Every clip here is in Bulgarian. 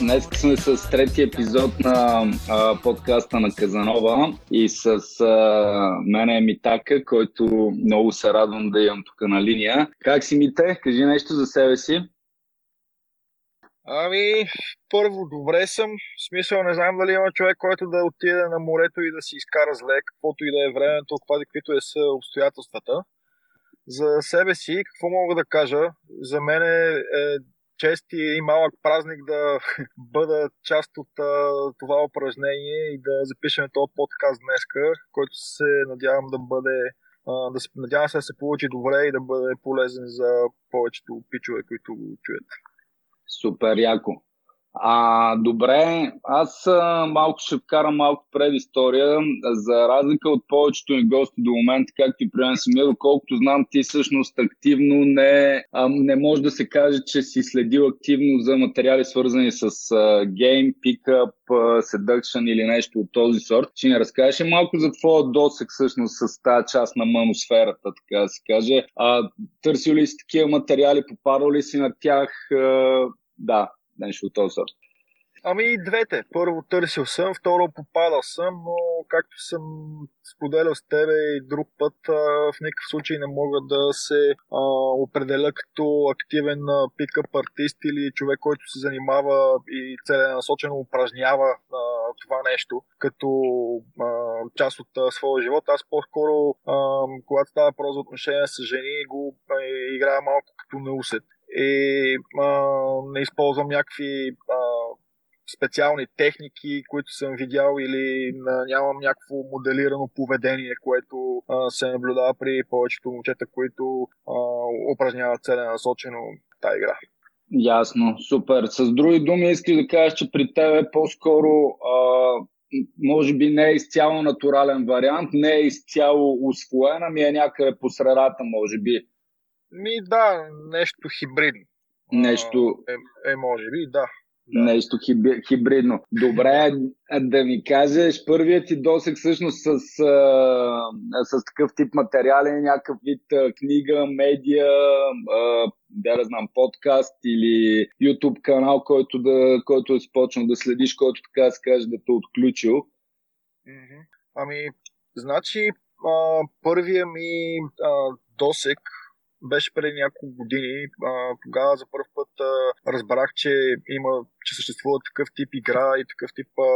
Днес сме с трети епизод на а, подкаста на Казанова и с а, мен е Митака, който много се радвам да имам тук на линия. Как си, Мите? Кажи нещо за себе си. Ами, първо, добре съм. В смисъл, не знам дали има човек, който да отиде на морето и да си изкара зле, каквото и да е времето, каквито е са обстоятелствата. За себе си, какво мога да кажа? За мен е, е чест и малък празник да бъда част от това упражнение и да запишем този подкаст днеска, който се надявам да бъде да се, надявам се да се получи добре и да бъде полезен за повечето пичове, които го чуят. Супер, яко. А, добре, аз а, малко ще вкарам малко предистория. За разлика от повечето ми гости до момента, както и при мен самия, доколкото знам, ти всъщност активно не, а, не може да се каже, че си следил активно за материали свързани с а, гейм, пикъп, seduction или нещо от този сорт. Ще ни разкажеш малко за твоя досек всъщност с тази част на маносферата, така да се каже. А, търсил ли си такива материали, попадал ли си на тях? А, да, нещо от този сорт. Ами и двете. Първо търсил съм, второ попадал съм, но както съм споделял с тебе и друг път, в никакъв случай не мога да се а, определя като активен пикъп артист или човек, който се занимава и целенасочено упражнява а, това нещо като а, част от а, своя живот. Аз по-скоро, а, когато става про за отношения с жени, го а, играя малко като неусет и а, не използвам някакви а, специални техники, които съм видял или нямам някакво моделирано поведение, което а, се наблюдава при повечето момчета, които а, упражняват целенасочено тази игра. Ясно, супер. С други думи, искаш да кажеш, че при тебе по-скоро а, може би не е изцяло натурален вариант, не е изцяло усвоен, ами е някъде по средата, може би. Ми да, нещо хибридно. Нещо... Е, е може би, да. Да. Нещо хиб, хибридно. Добре, да ми кажеш, първият ти досек всъщност с, а, с такъв тип материали, някакъв вид книга, медиа, а, да да знам, подкаст или YouTube канал, който, да, който е почнал да следиш, който така се каже да те отключил. Ами, значи, а, първия ми а, досек беше преди няколко години. А, тогава за първ път а, разбрах, че има, че съществува такъв тип игра и такъв тип а,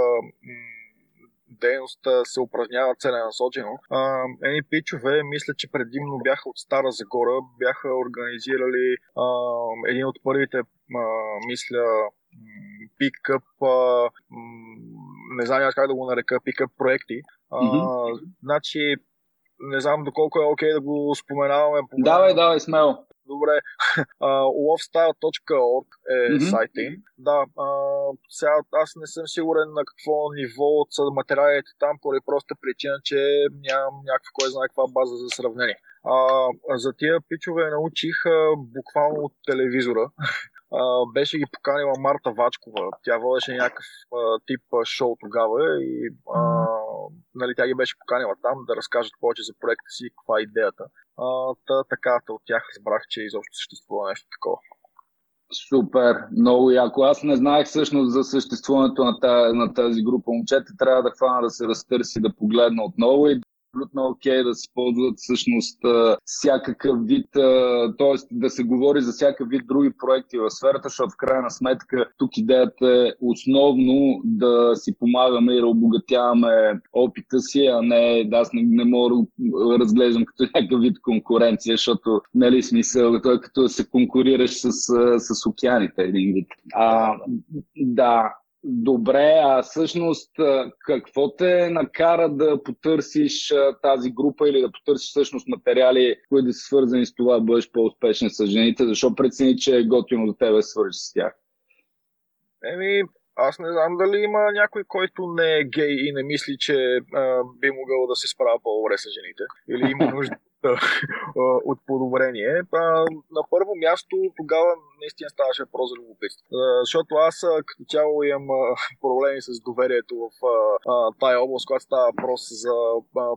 дейност се упражнява целенасочено. Едни пичове, мисля, че предимно бяха от Стара Загора, бяха организирали а, един от първите, а, мисля, пикъп, не знам как да го нарека, пикъп проекти. Mm-hmm. значи, не знам доколко е окей okay да го споменаваме. По давай, давай, смело. Добре. Uh, lovestyle.org е mm-hmm. сайта им. Да, uh, сега аз не съм сигурен на какво ниво са материалите там, поради проста причина, че нямам някаква кой знае каква база за сравнение. Uh, за тия пичове научих uh, буквално от телевизора. Uh, беше ги поканила Марта Вачкова. Тя водеше някакъв uh, тип uh, шоу тогава и uh, нали, тя ги беше поканила там да разкажат повече за проекта си, каква е идеята. А, та, така, от тях разбрах, че изобщо съществува нещо такова. Супер, много яко. Аз не знаех всъщност за съществуването на тази, на тази група момчета. Трябва да хвана да се разтърси, да погледна отново и абсолютно окей okay да се ползват всъщност всякакъв вид, т.е. да се говори за всякакъв вид други проекти в сферата, защото в крайна сметка тук идеята е основно да си помагаме и да обогатяваме опита си, а не да аз не, не мога да разглеждам като някакъв вид конкуренция, защото нали смисъл, той като да се конкурираш с, с океаните един вид. А, да, Добре, а всъщност какво те накара да потърсиш тази група или да потърсиш всъщност материали, които са свързани с това да бъдеш по-успешен с жените? Защо прецени, че е готино за тебе да свържиш с тях? Еми, аз не знам дали има някой, който не е гей и не мисли, че а, би могъл да се справя по-добре с жените. Или има нужда от подобрение. На първо място тогава наистина ставаше въпрос за любопитство. Защото аз като цяло имам проблеми с доверието в тая област, когато става въпрос за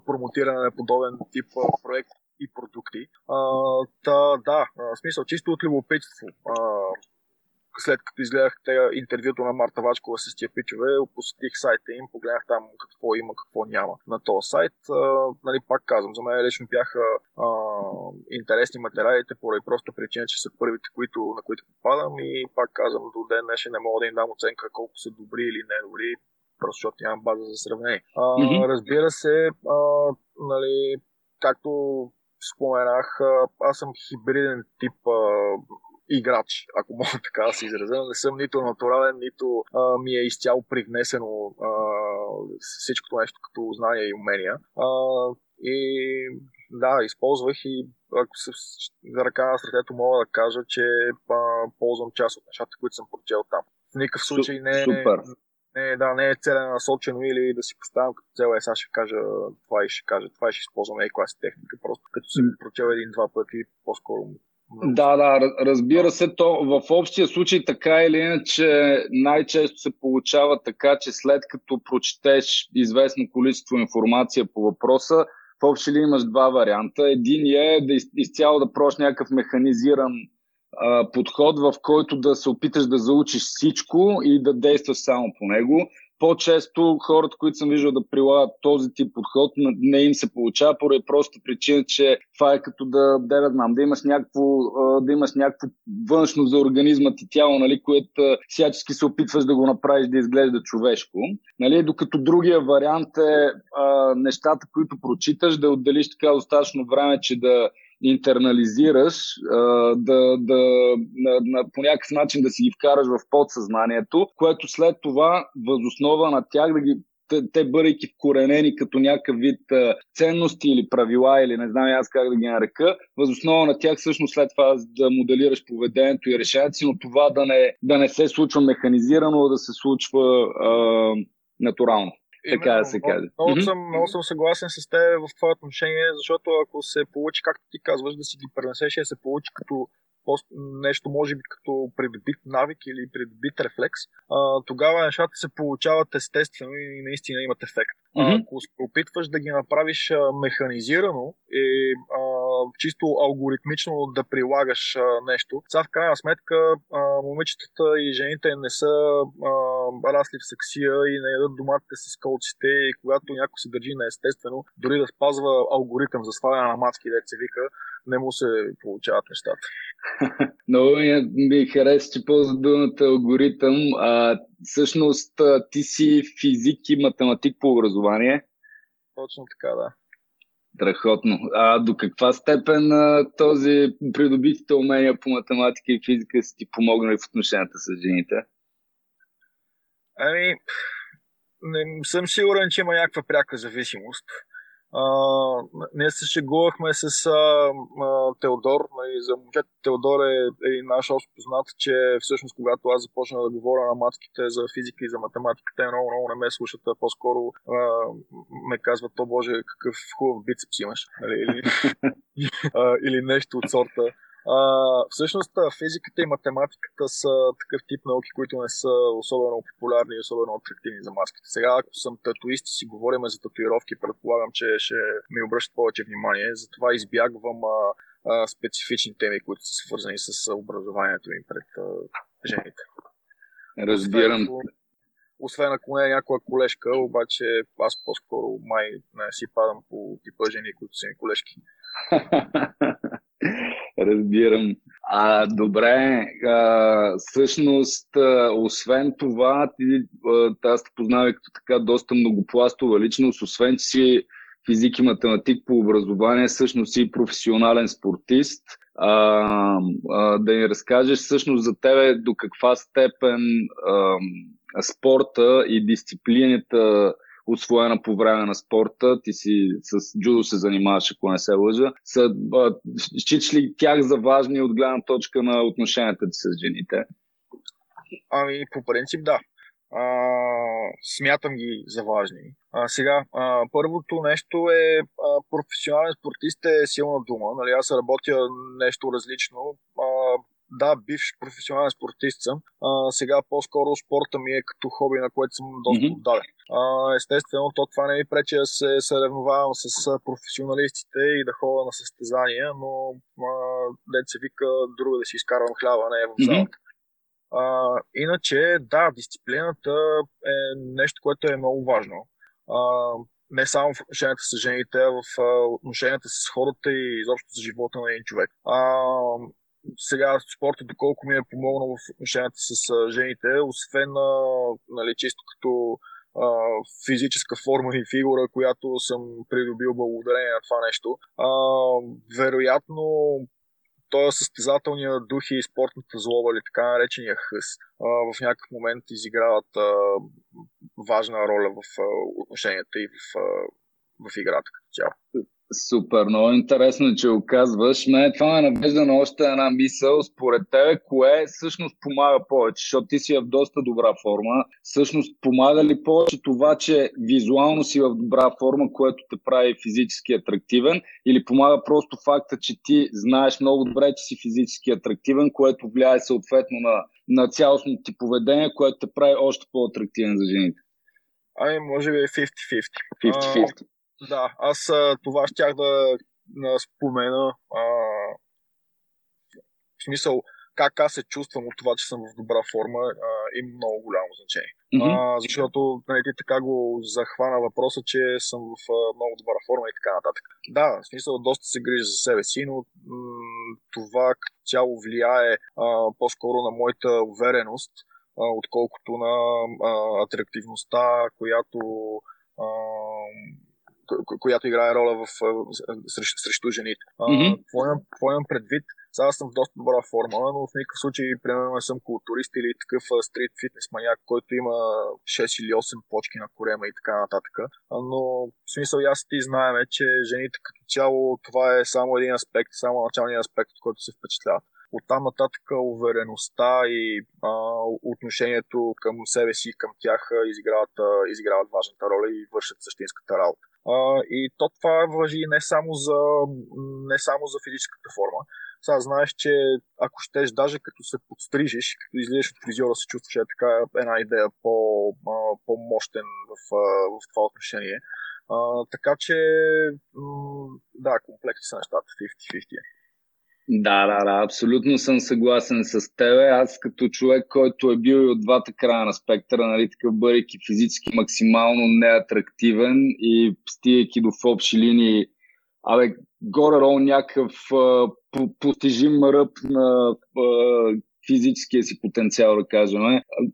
промотиране на подобен тип проект и продукти. А, та, да, в смисъл, чисто от любопитство. А, след като изгледах интервюто на Марта Вачкова с тия пичове, посетих сайта им, погледнах там какво има, какво няма на този сайт. А, нали, пак казвам, за мен лично бяха а, интересни материалите, поради просто причина, че са първите, които, на които попадам и пак казвам, до ден днешен не мога да им дам оценка колко са добри или не добри, просто защото нямам база за сравнение. А, mm-hmm. Разбира се, а, нали, както споменах, аз съм хибриден тип а, играч, ако мога така да се изразя. Не съм нито натурален, нито а, ми е изцяло привнесено а, всичкото нещо като знания и умения. А, и да, използвах и ако се за ръка на сърцето мога да кажа, че а, ползвам част от нещата, които съм прочел там. В никакъв случай не, Супер не, да, не е целенасочено или да си поставям като цел, е, сега ще кажа това и ще кажа това и ще използвам ей класи техника, просто като съм прочел един-два пъти, по-скоро да, да, разбира се, то в общия случай така или иначе най-често се получава така, че след като прочетеш известно количество информация по въпроса, в общи ли имаш два варианта. Един е да из, изцяло да прош някакъв механизиран а, подход, в който да се опиташ да заучиш всичко и да действаш само по него. По-често хората, които съм виждал да прилагат този тип подход, не им се получава поради проста причина, че това е като да, да, да знам, да имаш някакво, да имаш някакво външно за организма ти тяло, нали, което всячески се опитваш да го направиш да изглежда човешко. Нали, докато другия вариант е а, нещата, които прочиташ, да отделиш така достатъчно време, че да интернализираш, да, да, на, на, по някакъв начин да си ги вкараш в подсъзнанието, което след това, възоснова на тях да ги те, те бъдейки вкоренени като някакъв вид а, ценности или правила, или не знам аз как да ги нарека, възоснова на тях всъщност след това да моделираш поведението и решението си, но това да не, да не се случва механизирано, да се случва а, натурално. Именно, така да се каже. Много, много, съм, много съм съгласен с теб в това отношение, защото ако се получи, както ти казваш, да си ги пренесеш и да се получи като нещо, може би като придобит навик или придобит рефлекс, а, тогава нещата се получават естествено и наистина имат ефект. Mm-hmm. Ако се опитваш да ги направиш а, механизирано и а, чисто алгоритмично да прилагаш а, нещо, сега в крайна сметка а, момичетата и жените не са а, расли в сексия и не ядат доматите с колците и когато някой се държи неестествено, дори да спазва алгоритъм за сваляне на мацки, деца вика, не му се получават нещата. Много ми хареса, че ползва думата алгоритъм. А, всъщност ти си физик и математик по образование. Точно така, да. Страхотно. А до каква степен а, този придобитите умения по математика и физика си ти помогнали в отношенията с жените? Ами, не съм сигурен, че има някаква пряка зависимост. А, ние се шегувахме с а, а, Теодор. Нали, за момчето Теодор е, е и наш общ познат, че всъщност когато аз започна да говоря на мацките за физика и за математика, те много, много не ме слушат, а по-скоро а, ме казват, то боже, какъв хубав бицепс имаш. Нали, или, а, или нещо от сорта. А, всъщност физиката и математиката са такъв тип науки, които не са особено популярни и особено атрактивни за маските. Сега, ако съм татуист и си говорим за татуировки, предполагам, че ще ми обръщат повече внимание. Затова избягвам а, а, специфични теми, които са свързани с образованието им пред а, жените. Разбирам. Освен, освен ако не е някоя колежка, обаче аз по-скоро май не си падам по типа жени, които са ми колежки. Разбирам. А, добре, а, всъщност, а, освен това, ти, а, аз те познавам като така доста многопластова личност, освен че си физик и математик по образование, всъщност си професионален спортист. А, а, да ни разкажеш всъщност за тебе до каква степен а, спорта и дисциплината освоена по време на спорта, ти си с джудо се занимаваш, ако не се лъжа, са, считаш ли тях за важни от гледна точка на отношенията ти с жените? Ами, по принцип да. А, смятам ги за важни. А, сега, а, първото нещо е а, професионален спортист е силна дума. Нали, аз работя нещо различно. А, да, бивш професионален спортист съм. А, сега по-скоро спорта ми е като хоби, на което съм доста Мгм. отдален. А, естествено, то това не ми пречи да се съревновавам с професионалистите и да ходя на състезания, но а, дет се вика друго да си изкарвам хляба, не е в залата. А, иначе, да, дисциплината е нещо, което е много важно. А, не само в отношенията с жените, а в отношенията с хората и изобщо за живота на един човек. А, сега спорта, доколко ми е помогнал в отношенията с жените, освен нали, чисто като физическа форма и фигура, която съм придобил благодарение на това нещо. А, вероятно, той е състезателния дух и спортната злоба, или така наречения хъс, а, в някакъв момент изиграват а, важна роля в а, отношенията и в, а, в играта като цяло. Супер, много интересно, че го казваш. Мен това ме навежда на още една мисъл. Според тебе, кое всъщност помага повече? Защото ти си в доста добра форма. Всъщност помага ли повече това, че визуално си в добра форма, което те прави физически атрактивен? Или помага просто факта, че ти знаеш много добре, че си физически атрактивен, което влияе съответно на, на цялостното ти поведение, което те прави още по-атрактивен за жените? Ами, може би е 50-50. 50-50. Да, аз а, това щях да, да спомена. А, в смисъл, как аз се чувствам от това, че съм в добра форма, а, има много голямо значение. Мгм. А, защото нали, ти така го захвана въпроса, че съм в а, много добра форма и така нататък. Да, в смисъл, доста се грижа за себе си, но м- това като цяло влияе а, по-скоро на моята увереност, а, отколкото на а, атрактивността, която а, която играе роля в, срещу, срещу жените. Мгм. какво, имам, какво имам предвид? Сега съм в доста добра форма, но в никакъв случай, примерно, не съм културист или такъв стрит фитнес маняк, който има 6 или 8 почки на корема и така нататък. Но в смисъл аз ти знаеме, че жените като цяло това е само един аспект, само началният аспект, от който се впечатляват. Оттам нататък увереността и а, отношението към себе си и към тях изиграват, изиграват важната роля и вършат същинската работа. А, и то това въжи не само за, не само за физическата форма. Сега знаеш, че ако щеш, даже като се подстрижиш, като излезеш от фризьора, се чувстваш е така една идея по, по-мощен в, в това отношение. А, така че, да, комплексни са нещата, 50-50. Да, да, да, абсолютно съм съгласен с тебе. Аз като човек, който е бил и от двата края на спектъра, нали, такъв бъдейки физически максимално неатрактивен и стигайки до в общи линии, абе, горе-долу някакъв а, по- постижим ръб на физическия си потенциал, да кажем.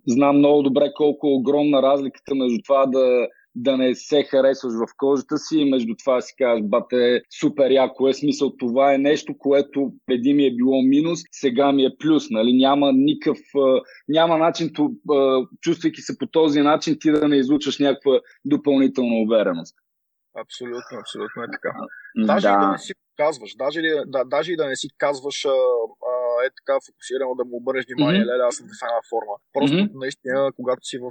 Знам много добре колко е огромна разликата между това да да не се харесваш в кожата си и между това си казваш, бате, супер яко е смисъл. Това е нещо, което преди ми е било минус, сега ми е плюс. Нали? Няма никакъв, няма начин, чувствайки се по този начин, ти да не излучваш някаква допълнителна увереност. Абсолютно, абсолютно е така. Даже и да не си казваш, даже, да, даже и да не си казваш а, а, е така фокусирано да му обърнеш внимание, Мгм. леле, аз съм в една форма. Просто Мгм. наистина, когато си в,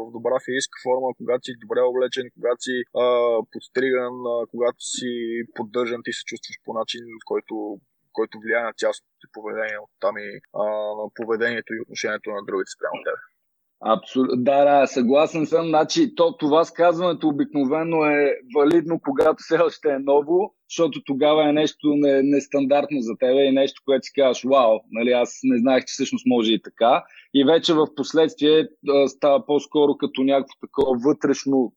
в добра физическа форма, когато си добре облечен, когато си а, подстриган, а, когато си поддържан, ти се чувстваш по начин, който който влияе на цялостното ти поведение, оттам и а, на поведението и отношението на другите спрямо тебе. Абсолютно. Да, да, съгласен съм. Значи, то, това сказването обикновено е валидно, когато все още е ново, защото тогава е нещо не, нестандартно за тебе и нещо, което си казваш, вау, нали, аз не знаех, че всъщност може и така. И вече в последствие става по-скоро като някакво такова вътрешно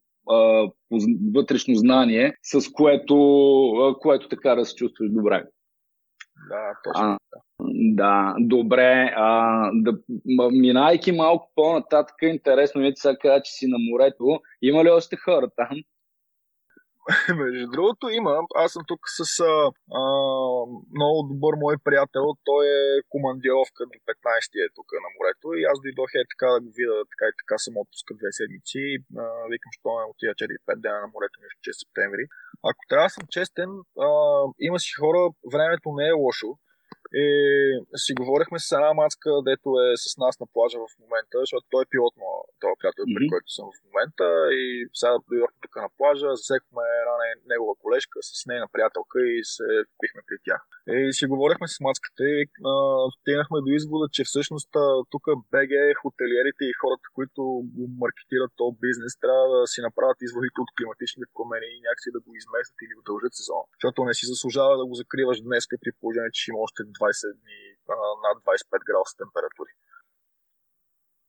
вътрешно знание, с което, което така да се чувстваш добре. Да, точно. А, да, добре. А, да, минайки малко по-нататък, интересно ми е, сега каза, че си на морето. Има ли още хора там? Между другото има. Аз съм тук с а, а, много добър мой приятел. Той е командировка до 15 е тук на морето и аз дойдох е така да го видя, така и така съм отпуска две седмици. А, викам, що не отида 4-5 дена на морето, че е септември. Ако трябва да съм честен, а, има си хора, времето не е лошо. И си говорихме с една мацка, дето е с нас на плажа в момента, защото той е пилот на този приятел, при Мгм. който съм в момента. И сега дойдохме тук на плажа, засекохме една не- негова колежка с нейна приятелка и се пихме при тях. И си говорихме с мацката и а, стигнахме до извода, че всъщност тук БГ, хотелиерите и хората, които го маркетират този бизнес, трябва да си направят изводите от климатичните промени и някакси да го изместят или удължат сезона. Защото не си заслужава да го закриваш днес при положение, че има още 20 дни над 25 градуса температури.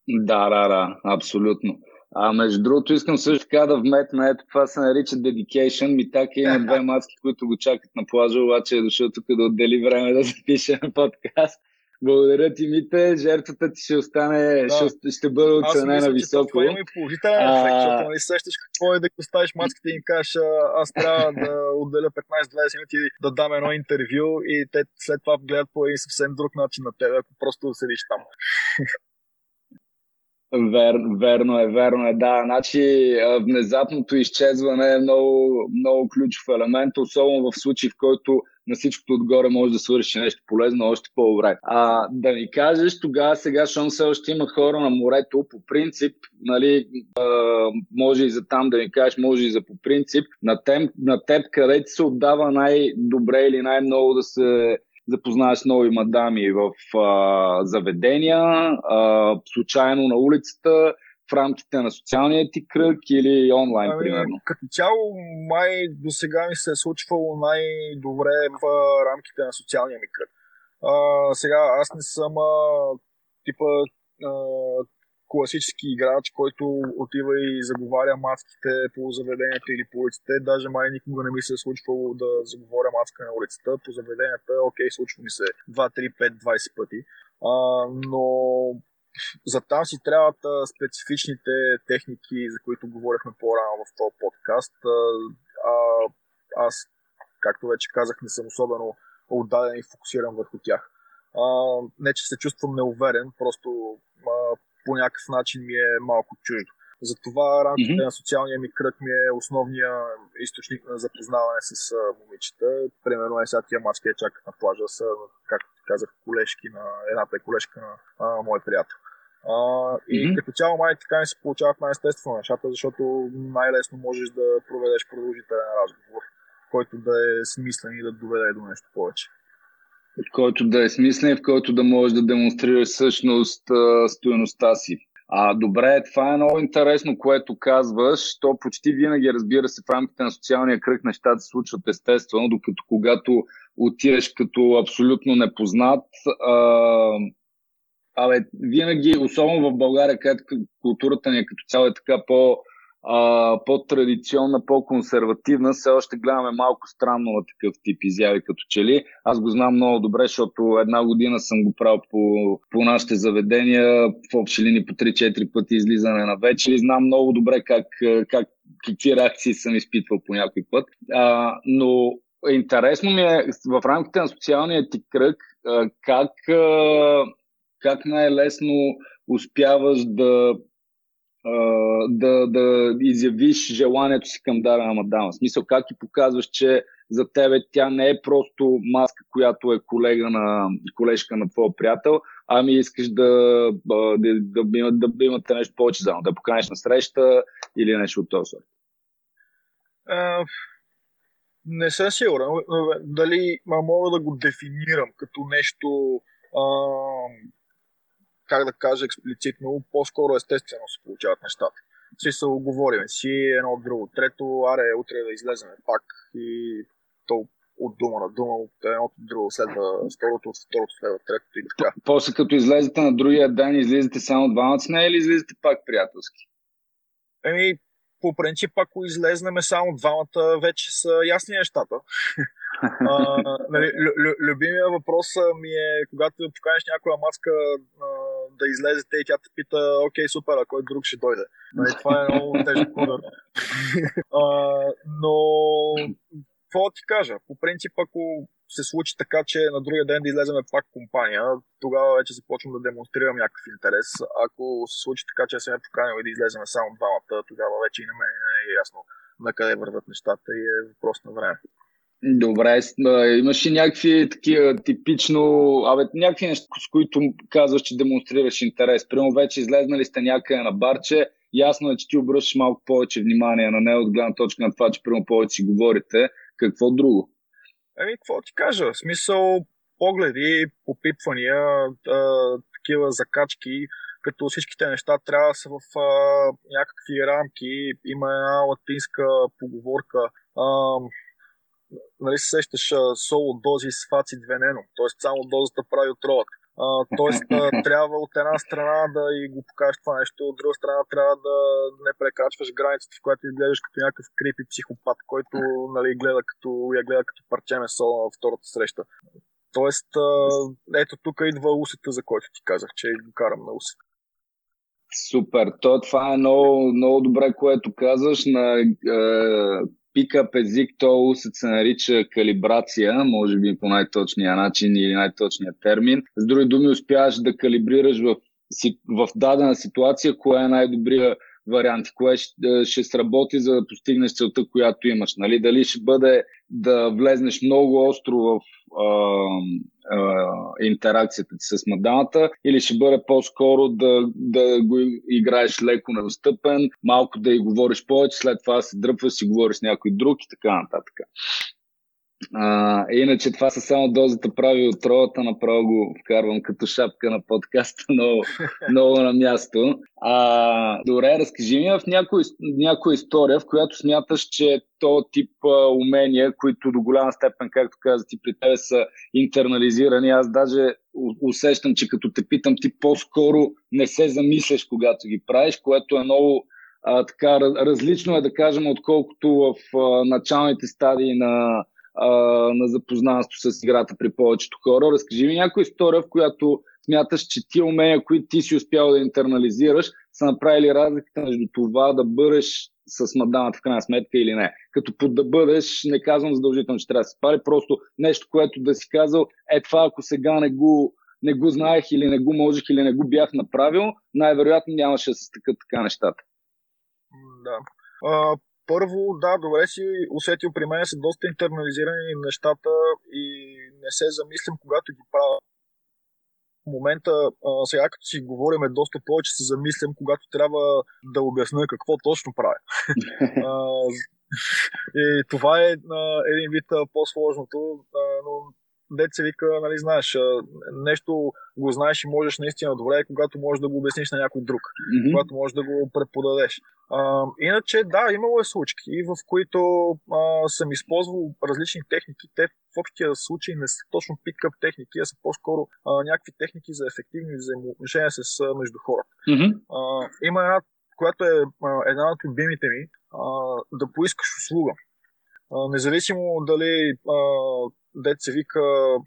Да, да, да, абсолютно. А между другото искам също така да вметна, ето това се нарича dedication. Ми така има две маски, които го чакат на плажа, обаче е дошъл тук да отдели време да запише подкаст. Благодаря ти, Мите. Жертвата ти ще остане, Да. ще, ще бъде Аз оценена мисля, че високо. това има и положителен А- ефект, защото нали сещаш какво е да оставиш мацките и им кажеш, «А, аз трябва да отделя 15-20 минути да дам едно интервю и те след това гледат по един съвсем друг начин на теб, ако просто седиш там. Вер, верно е, верно е, да. Значи, внезапното изчезване е много, много ключов елемент, особено в случай, в който на всичкото отгоре може да свършиш нещо полезно, още по-добре. А, да ми кажеш, тогава сега, щом все още има хора на морето, по принцип, нали, а, може и за там да ми кажеш, може и за по принцип, на теб, на теб къде ти се отдава най-добре или най-много да се запознаеш с нови мадами в а, заведения, а, случайно на улицата, в рамките на социалния ти кръг или онлайн, Ами, примерно. като цяло, май до сега ми се е случвало най-добре в рамките на социалния ми кръг. А, сега, аз не съм а, типа а, класически играч, който отива и заговаря мацките по заведенията или по улиците. Даже май никога не ми се е случвало да заговоря мацка на улицата. По заведенията, окей, случва ми се 2, 3, 5, 20 пъти. А, но за там си трябват а, специфичните техники, за които говорихме по-рано в този подкаст. А, а, аз, както вече казах, не съм особено отдаден и фокусиран върху тях. А, не, че се чувствам неуверен, просто а, по някакъв начин ми е малко чуждо. Затова рамките Мгм. на социалния ми кръг ми е основния източник на запознаване с момичета. Примерно е сега тия мачки я чакат на плажа са, както казах, колежки на едната е колежка на а, мой приятел. А, и Мгм. като цяло май така не се получават най-естествено нещата, защото най-лесно можеш да проведеш продължителен разговор, който да е смислен и да доведе до нещо повече. В който да е смислен в който да можеш да демонстрираш всъщност стоеността си. А, добре, това е много интересно, което казваш. То почти винаги, разбира се, в рамките на социалния кръг нещата се случват естествено, докато когато отидеш като абсолютно непознат, а, абе, винаги, особено в България, където културата ни е като цяло е така по, по-традиционна, по-консервативна, все още гледаме малко странно на такъв тип изяви като че ли. Аз го знам много добре, защото една година съм го правил по, по нашите заведения, в общи линии по 3-4 пъти излизане на вечер знам много добре как, как, какви реакции съм изпитвал по някой път. А, но интересно ми е в рамките на социалния ти кръг а, как, а, как най-лесно успяваш да да, да изявиш желанието си към дадена мадама. В смисъл, как ти показваш, че за тебе тя не е просто маска, която е колега на, колежка на твоя приятел, ами искаш да, да, да, да, да, имате нещо повече заедно, да поканеш на среща или нещо от този сорт. Не съм сигурен дали мога да го дефинирам като нещо а, как да кажа експлицитно, по-скоро естествено се получават нещата. Си се оговорим си едно от друго. Трето, аре, утре да излеземе пак и то от дума на дума, от едното от друго следва второто, от второто следва третото и така. После като излезете на другия ден, излизате само двамата с нея или излизате пак приятелски? Еми, по принцип, ако излезнеме само двамата, вече са ясни нещата. а, нали, лю, лю, любимия въпрос ми е, когато поканеш някоя маска а, да излезете и тя те пита, окей, супер, а кой друг ще дойде. Нали, това е много тежък удар. но, какво ти кажа? По принцип, ако се случи така, че на другия ден да излеземе пак компания, тогава вече започвам да демонстрирам някакъв интерес. Ако се случи така, че се ме поканил и да излеземе само двамата, тогава вече и на мен е ясно на къде върват нещата и е въпрос на време. Добре, имаш ли някакви такива типично, абе, някакви неща, с които казваш, че демонстрираш интерес? Примерно вече излезнали сте някъде на барче, ясно е, че ти обръщаш малко повече внимание на нея от гледна точка на това, че примерно повече си говорите. Какво друго? Еми, какво ти кажа? В смисъл, погледи, попипвания, такива закачки, като всичките неща трябва да са в а, някакви рамки. Има една латинска поговорка. А, нали се сещаш соло дози с фаци двенено, т.е. само дозата прави отровата. Тоест, трябва от една страна да и го покажеш това нещо, от друга страна трябва да не прекрачваш границата, в която изглеждаш като някакъв крипи психопат, който нали, гледа като, я гледа като парче месо на втората среща. Тоест, ето тук идва усета, за който ти казах, че го карам на усета. Супер. То, това е много, много добре, което казваш. На е, пикап език, то се нарича калибрация, може би по най-точния начин или най-точния термин. С други думи, успяваш да калибрираш в, в дадена ситуация, кое е най-добрият варианти, кое ще, ще сработи, за да постигнеш целта, която имаш. Нали? Дали ще бъде да влезнеш много остро в а, интеракцията ти с мадамата, или ще бъде по-скоро да, да го играеш леко недостъпен, малко да й говориш повече, след това се дръпваш, си говориш с някой друг и така нататък. А, иначе това са само дозата прави от ролата, направо го вкарвам като шапка на подкаста, много, много на място. А, добре, разкажи ми в някоя, някоя история, в която смяташ, че то тип а, умения, които до голяма степен, както каза ти, при тебе са интернализирани. Аз даже усещам, че като те питам, ти по-скоро не се замисляш, когато ги правиш, което е много а, така различно е да кажем, отколкото в а, началните стадии на на запознанство с играта при повечето хора. Разкажи ми някоя история, в която смяташ, че ти умения, които ти си успял да интернализираш, са направили разликата между това да бъдеш с мадамата в крайна сметка или не. Като под да бъдеш, не казвам задължително, че трябва да се пали, просто нещо, което да си казал, е това, ако сега не го, не го знаех или не го можех или не го бях направил, най-вероятно нямаше да се стъкат така нещата. Да. А, първо, да, добре си усетил при мен са доста интернализирани нещата и не се замислям, когато ги правя. В момента, а, сега като си говорим доста повече, се замислям, когато трябва да обясня какво точно правя. и това е един вид по-сложното, но деца вика, нали, знаеш, нещо го знаеш и можеш наистина добре, когато можеш да го обясниш на някой друг, mm-hmm. когато можеш да го преподадеш. А, иначе, да, имало е случки, в които а, съм използвал различни техники. Те в общия случай не са точно пикъп техники, а са по-скоро а, някакви техники за ефективни взаимоотношения с, между хората. Mm-hmm. А, има една, която е а, една от любимите ми, а, да поискаш услуга. А, независимо дали а, дете се вика,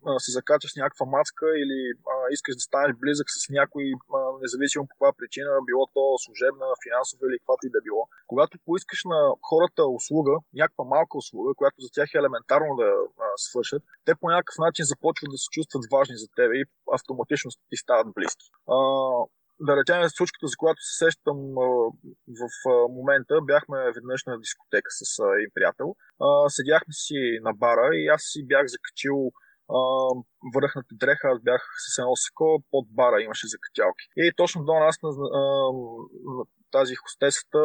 а, се закачаш някаква маска или а, искаш да станеш близък с някой, а, независимо по каква причина, било то служебна, финансова или каквато и да било. Когато поискаш на хората услуга, някаква малка услуга, която за тях е елементарно да а, свършат, те по някакъв начин започват да се чувстват важни за теб и автоматично ти стават близки. А, да речем, случката, за която се сещам в момента, бяхме веднъж на дискотека с един приятел. Седяхме си на бара и аз си бях закачил върхната дреха, аз бях с едно сако, под бара имаше закачалки. И точно до нас на, тази хостесата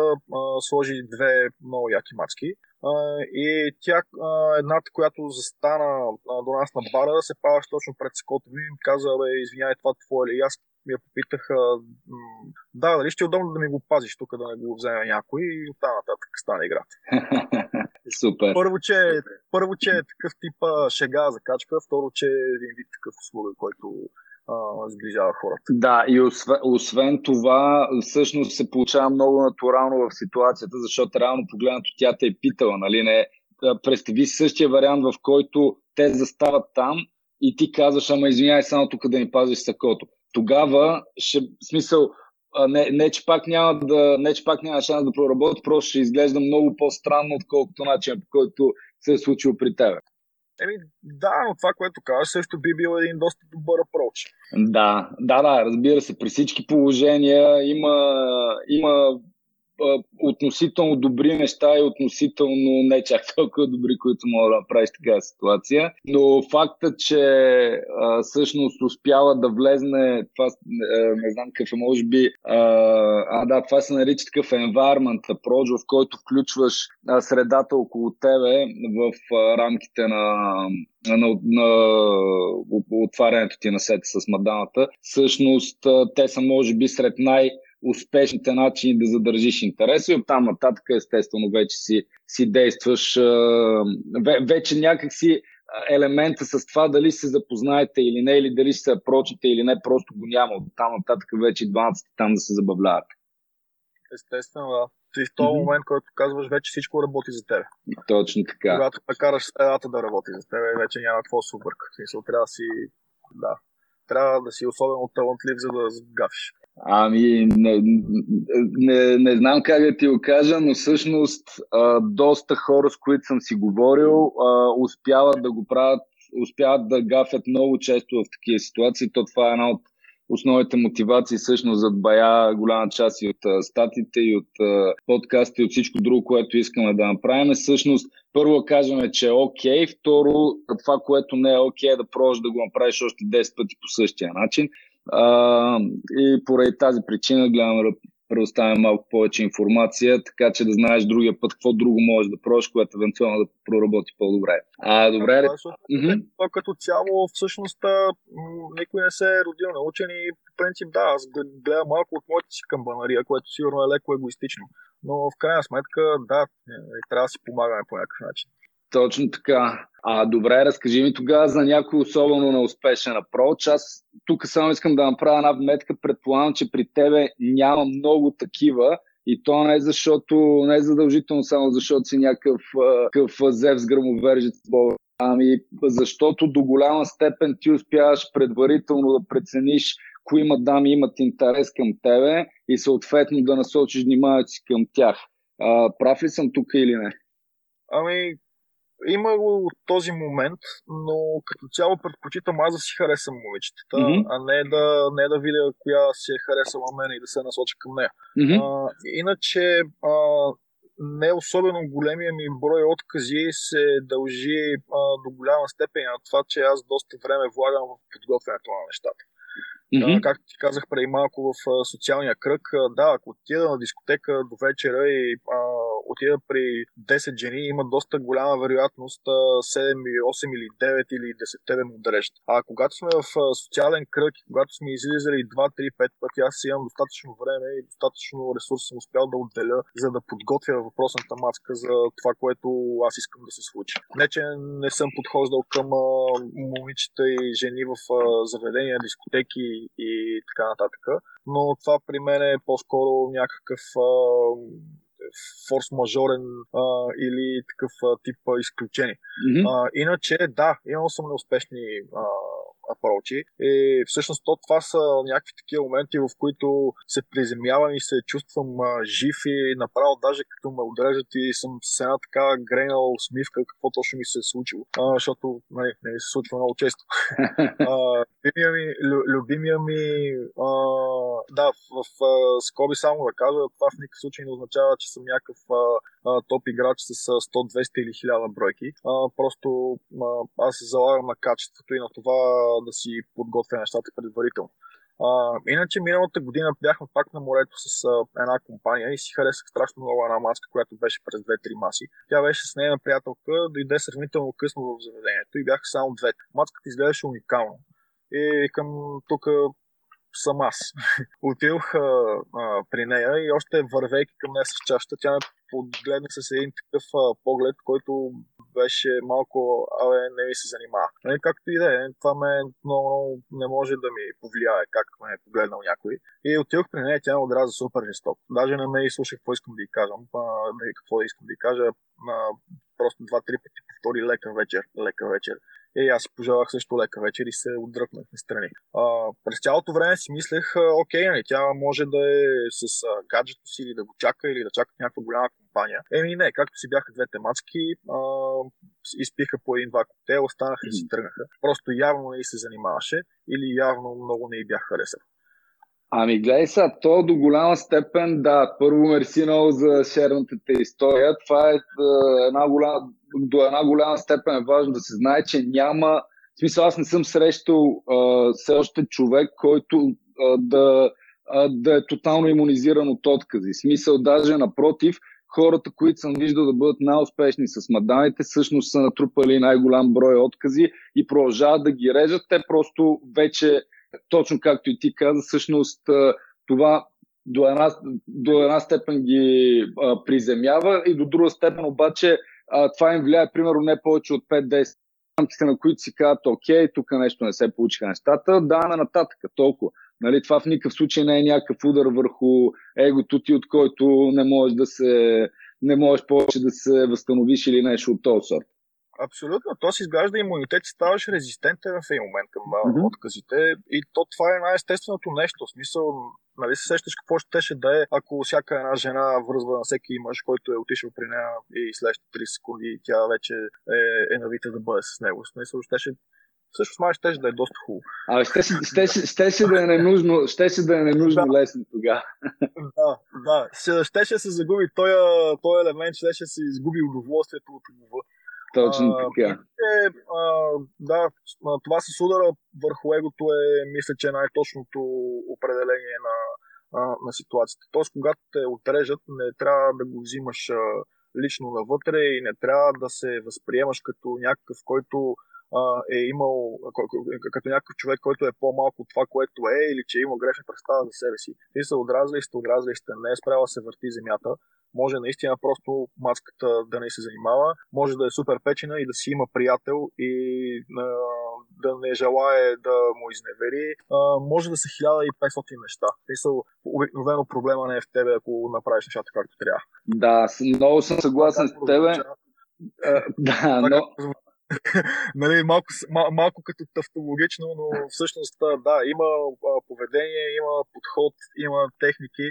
сложи две много яки мацки. и тя, едната, която застана до нас на бара, се паваше точно пред сакото ми и ми каза, бе, извиняй, това твое ли? И аз ми я попитаха, да, дали ще е удобно да ми го пазиш тук, да не го вземе някой и оттам нататък стане играта. Супер. Първо, че, първо, че е такъв тип шега за качка, второ, че е един вид такъв услуга, който сближава хората. Да, и освен, освен това, всъщност се получава много натурално в ситуацията, защото реално погледнато тя те е питала, нали не? Представи същия вариант, в който те застават там и ти казваш, ама извиняй само тук да ми пазиш сакото тогава ще, смисъл, не, не, че пак няма да, не, че пак няма шанс да проработи, просто ще изглежда много по-странно, отколкото начин, по който се е случило при тебе. Еми, да, но това, което казваш, също би бил един доста добър апроч. Да, да, да, разбира се, при всички положения има, има относително добри неща и относително не чак толкова добри, които мога да направиш така ситуация. Но факта, че а, всъщност успява да влезне, това а, не знам какъв е, може би, а, а да, това се нарича такъв environment approach, в който включваш а, средата около тебе в а, рамките на на, на отварянето ти на сета с мадамата. Всъщност, те са може би сред най- успешните начини да задържиш интерес и оттам нататък естествено вече си, си действаш, вече някак си елемента с това дали се запознаете или не, или дали се прочите или не, просто го няма. Оттам нататък вече двамата сте там да се забавлявате. Естествено, да. Ти в този mm-hmm. момент, който казваш, вече всичко работи за теб. Точно така. Когато накараш средата да работи за теб, вече няма какво супер. В смисъл, трябва да си... Да. Трябва да си особено талантлив, за да гафиш. Ами, не, не, не знам как да ти го кажа, но всъщност а, доста хора, с които съм си говорил, а, успяват да го правят, успяват да гафят много често в такива ситуации. То това е една от основните мотивации всъщност зад бая голяма част и от статите, и от подкаста, и от всичко друго, което искаме да направим. Всъщност, първо кажем, че е окей, второ, това, което не е окей, е да пробваш да го направиш още 10 пъти по същия начин. А, и поради тази причина гледаме да предоставим малко повече информация, така че да знаеш другия път какво друго можеш да пробваш, което евентуално да проработи по-добре. А, добре. Да, това, е, това като цяло всъщност никой не се е родил научен и по принцип да, аз гледам малко от моята си камбанария, което сигурно е леко егоистично. Но в крайна сметка, да, е, трябва да си помагаме по някакъв начин. Точно така. А добре, разкажи ми тогава за някой особено неуспешен апроч. Аз тук само искам да направя една вметка. Предполагам, че при тебе няма много такива. И то не е защото, не е задължително само защото си някакъв, някакъв зев с гръмовержец Ами, защото до голяма степен ти успяваш предварително да прецениш кои мадами имат интерес към тебе и съответно да насочиш вниманието си към тях. А, прав ли съм тук или не? Ами, има го от този момент, но като цяло предпочитам аз да си харесам момичетата, mm-hmm. а не да, не да видя коя си е харесала мен и да се насоча към нея. Mm-hmm. А, иначе а, не особено големия ми брой откази се дължи а, до голяма степен на това, че аз доста време влагам в подготвянето на нещата. Mm-hmm. както ти казах преди малко в а, социалния кръг, а, да, ако отида на дискотека до вечера и а, отида при 10 жени, има доста голяма вероятност 7 или 8 или 9 или 10 да му дрежат. А когато сме в социален кръг когато сме излизали 2, 3, 5 пъти, аз имам достатъчно време и достатъчно ресурс съм успял да отделя, за да подготвя въпросната маска за това, което аз искам да се случи. Не, че не съм подхождал към момичета и жени в заведения, дискотеки и така нататък, но това при мен е по-скоро някакъв форс-мажорен а, или такъв а, тип а, изключение. Mm-hmm. А, иначе, да, имал съм неуспешни а, апрочи. И всъщност то, това са някакви такива моменти, в които се приземявам и се чувствам а, жив и направо даже като ме отрежат и съм с една така грейнала усмивка какво точно ми се е случило. А, защото нали, не ми се случва много често. а, любимия ми, лю, любимия ми а, да, в, в, в скоби само да кажа, това в никакъв случай не означава, че съм някакъв а, топ играч с 100, 200 или 1000 бройки. А, просто а, аз залагам на качеството и на това да си подготвя нещата предварително. А, иначе миналата година бяхме пак на морето с а, една компания и си харесах страшно много една маска, която беше през 2-3 маси. Тя беше с нейна приятелка, дойде сравнително късно в заведението и бяха само двете. Маската изглеждаше уникално. И към тук съм аз. Отидох при нея и още вървейки към нея с чашата, тя ме погледна с един такъв а, поглед, който беше малко, абе, не ми се занимава. Нали, както и да е, това ме много, много не може да ми повлияе как ме е погледнал някой. И отидох при нея, тя ме отраза супер жесток. Даже не ме и слушах какво искам да й кажа, а, какво да искам да й кажа. А, просто два-три пъти повтори лека вечер, лека вечер. И аз си пожелах също лека вечер и се отдръпнах на страни. А, през цялото време си мислех, окей, нали, тя може да е с а, гаджето си или да го чака или да чака някаква голяма компания. Еми не, както си бяха двете мацки, а, изпиха по един-два коктейла, останаха и си тръгнаха. Просто явно не се занимаваше или явно много не й бях харесал. Ами гледай сега, то до голяма степен, да, първо мерси много за шерната история. Това е една голяма, до една голяма степен е важно да се знае, че няма, в смисъл аз не съм срещал все още човек, който а, да, а, да е тотално иммунизиран от откази. В смисъл даже напротив, хората, които съм виждал да бъдат най-успешни с мадамите, всъщност са натрупали най-голям брой откази и продължават да ги режат. Те просто вече, точно както и ти каза, всъщност това до една, до една степен ги а, приземява и до друга степен обаче а, това им влияе примерно не повече от 5-10 рамките, на които си казват, окей, тук нещо не се получиха нещата, даваме нататък, толкова. Нали, това в никакъв случай не е някакъв удар върху егото ти, от който не можеш да се не можеш повече да се възстановиш или нещо от този сорт. Абсолютно. То си изгражда имунитет и ставаш резистентен в един момент към mm-hmm. отказите. И то това е най-естественото нещо. В смисъл, нали се сещаш какво ще ще да е, ако всяка една жена връзва на всеки мъж, който е отишъл при нея и следващите 3 секунди тя вече е, е навита да бъде с него. В смисъл, ще Всъщност май ще да е доста хубаво. А, ще, ще, ще, ще, ще да е ненужно, ще, ще да е ненужно да. лесно тогава. Да, да. Ще, ще, ще се загуби този, този елемент, ще, ще се изгуби удоволствието от лова. Точно така. Е, а, да, това с удара върху егото е, мисля, че е най-точното определение на, а, на ситуацията. Тоест, когато те отрежат, не трябва да го взимаш а, лично навътре и не трябва да се възприемаш като някакъв, който е имал като някакъв човек, който е по-малко от това, което е, или че е имал грешна представа за себе си. Ти са отразили, сте отразили, сте не е справила се върти земята, може наистина просто маската да не се занимава, може да е супер печена и да си има приятел и а, да не желае да му изневери. А, може да са 1500 неща. Са, обикновено проблема не е в тебе, ако направиш нещата както трябва. Да, много съм съгласен с тебе. Да, но, нали, малко, мал, малко като тавтологично, но всъщност да, има поведение, има подход, има техники.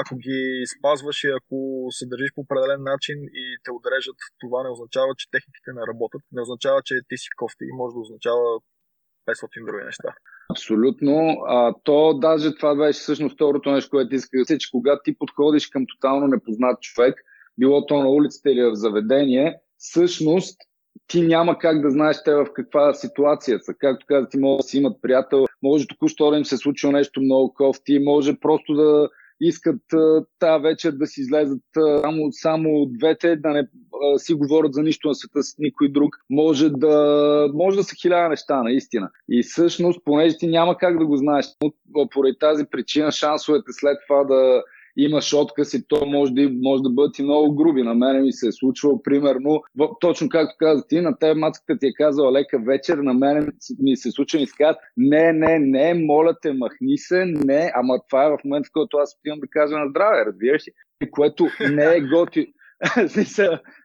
Ако ги спазваш и ако се държиш по определен начин и те отрежат, това не означава, че техниките не работят. Не означава, че ти си кофти и може да означава 500 други неща. Абсолютно. А, то даже това беше всъщност второто нещо, което исках да се, че когато ти подходиш към тотално непознат човек, било то на улицата или в заведение, всъщност ти няма как да знаеш те в каква ситуация са. Както каза, ти може да си имат приятел, може току-що да им се случило нещо много кофти, може просто да искат тази вечер да си излезат само, само двете, да не а, си говорят за нищо на света с никой друг. Може да, може да са хиляда неща, наистина. И всъщност, понеже ти няма как да го знаеш, поради тази причина шансовете след това да, имаш отказ и то може да, може да бъдат и много груби. На мен ми се е случвало, примерно, точно както каза ти, на теб мацката ти е казала лека вечер, на мен ми се случва и казват, не, не, не, моля те, махни се, не, ама това е в момента, в който аз отивам да кажа на здраве, разбираш ли? Което не е готи.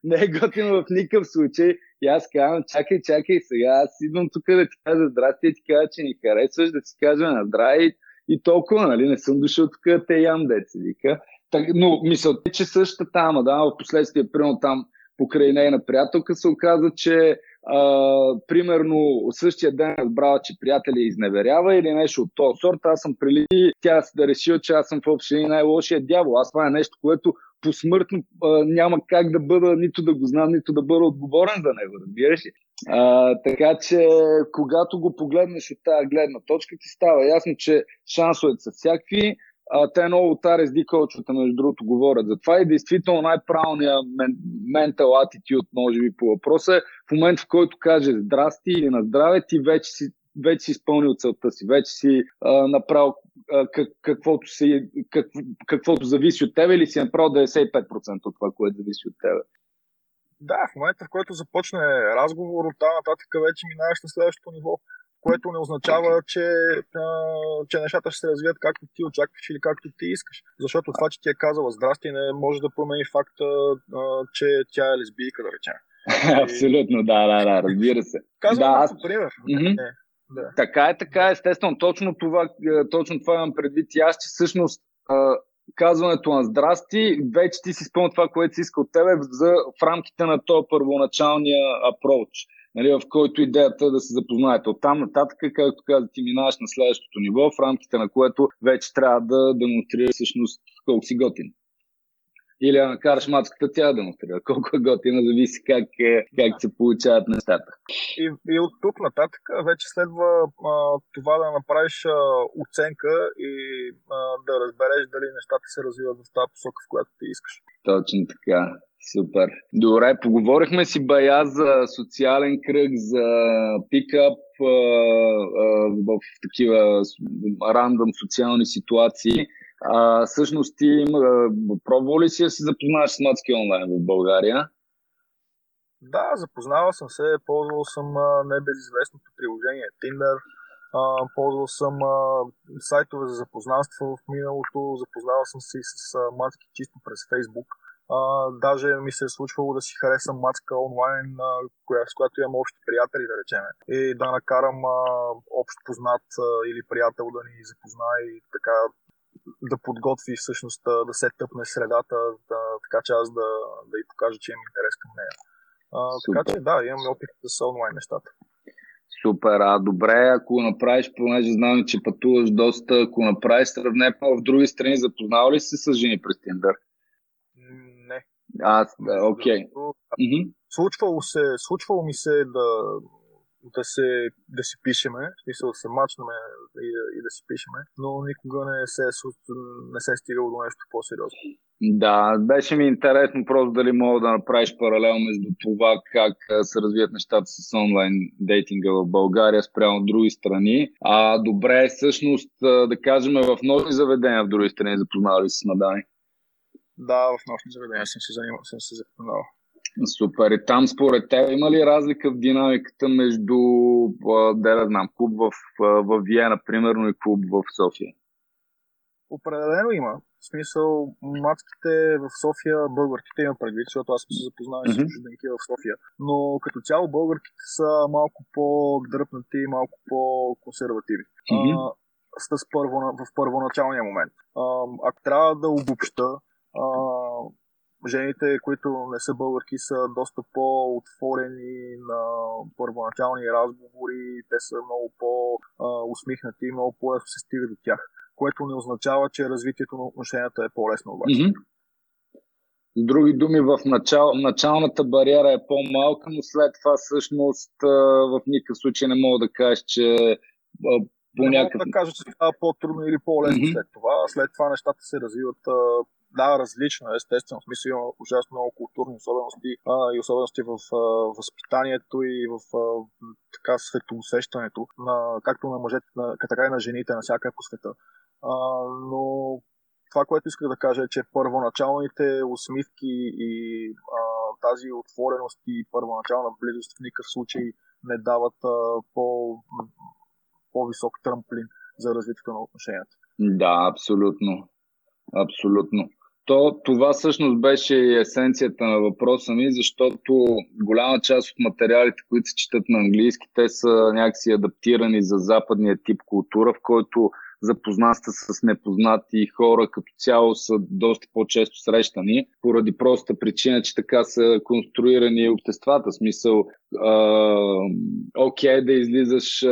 не е готино в никакъв случай. И аз казвам, чакай, чакай, сега аз идвам тук да ти кажа здрасти и ти кажа, че ни харесваш, да ти кажа на здраве и толкова, нали, не съм дошъл тук те ям деца, вика. Так, но мисълта е, че същата там, да, в последствие, примерно там покрай нейна приятелка се оказа, че а, примерно същия ден разбрала, че приятеля изневерява или нещо от този сорт, аз съм прили, тя да решила, че аз съм в общини най-лошия дявол. Аз това е нещо, което посмъртно а, няма как да бъда, нито да го знам, нито да бъда отговорен за него, разбираш ли? А, така че, когато го погледнеш от тази гледна точка, ти става ясно, че шансовете са всякакви. А, те много от RSD коучвата, между другото, говорят за това и действително най-правилният ментал attitude, може би, по въпроса е в момент, в който каже здрасти или на здраве, ти вече си вече си изпълнил целта си, вече си а, направил как, каквото, си, как, каквото зависи от тебе или си направил 95% от това, което зависи от тебе. Да, в момента, в който започне разговор, от тази нататък вече минаваш на следващото ниво, което не означава, че, а, че нещата ще се развият както ти очакваш или както ти искаш. Защото това, че ти е казала здрасти, не може да промени факта, а, че тя е лесбийка, да речем. Абсолютно, да, да, да, разбира се. Казвам, да, аз... пример. Mm-hmm. Да. Така е, така е, естествено. Точно това, е, точно това имам предвид и аз, че всъщност казването на здрасти, вече ти си спомня това, което си иска от тебе за, в рамките на този първоначалния апроч. нали, в който идеята е да се запознаете. Оттам нататък, както каза, ти минаваш на следващото ниво, в рамките на което вече трябва да демонстрираш всъщност колко си готин. Или да накараш мацката тя да демонстрира. Колко е готина, зависи как, е, как се получават нещата. И, и от тук нататък вече следва а, това да направиш а, оценка и а, да разбереш дали нещата се развиват в тази посока, в която ти искаш. Точно така. Супер. Добре, поговорихме си бая за социален кръг, за пикап а, а, в такива рандъм социални ситуации. А, всъщност ти а, пробвал ли си да се запознаеш с мацки онлайн в България? Да, запознавал съм се, ползвал съм небезизвестното приложение Tinder, а, ползвал съм а, сайтове за запознанство в миналото, запознавал съм се и с а, мацки чисто през Facebook. А, даже ми се е случвало да си харесам мацка онлайн, а, коя, с която имам общи приятели, да речем. И да накарам а, общ познат а, или приятел да ни запознае и така да подготви всъщност да се тъпне средата, да, така че аз да, да й покажа, че имам интерес към нея. А, така че да, имаме опит с онлайн нещата. Супер, а добре, ако направиш, понеже знам, че пътуваш доста, ако направиш сравнение в други страни, запознава ли си с жени през Tinder? Не. Аз, окей. Okay. Случвало, се, случвало ми се да, да, се, да си пишеме, в смисъл да се мачнаме и, и да си пишеме, но никога не се, не се е стигало до нещо по-сериозно. Да, беше ми интересно просто дали мога да направиш паралел между това как се развият нещата с онлайн дейтинга в България спрямо други страни. А добре, всъщност, да кажем, в нощни заведения в други страни запознавали се с мадами? Да, в нощни заведения съм се занимал, съм се запознавал. Супер. И там според теб има ли разлика в динамиката между, да да знам, клуб в, в Виена, примерно, и клуб в София? Определено има. В смисъл, мацките в София, българките има предвид, защото аз съм се запознал mm-hmm. с чужденки в София. Но като цяло българките са малко по-дръпнати, малко по-консервативни. Mm-hmm. А, с първо, в първоначалния момент. А, ако трябва да обобща, а, жените, които не са българки, са доста по-отворени на първоначални разговори, те са много по-усмихнати и много по-лесно се стига до тях, което не означава, че развитието на отношенията е по-лесно обаче. Mm-hmm. С други думи, в начал, началната бариера е по-малка, но след това всъщност в никакъв случай не мога да кажа, че по не някакъв... мога да кажа, че става по-трудно или по-лесно mm-hmm. след това. След това нещата се развиват да, различно, естествено. В смисъл има ужасно много културни особености а, и особености в а, възпитанието и в а, така светоусещането, на, както на мъжете, на, така и на жените, на всяка по света. А, но това, което исках да кажа е, че първоначалните усмивки и а, тази отвореност и първоначална близост в никакъв случай не дават а, по, по-висок тръмплин за развитието на отношенията. Да, абсолютно. Абсолютно. То, това всъщност беше и есенцията на въпроса ми, защото голяма част от материалите, които се четат на английски, те са някакси адаптирани за западния тип култура, в който запознатства с непознати хора като цяло са доста по-често срещани, поради проста причина, че така са конструирани обществата. Смисъл, окей okay, да излизаш,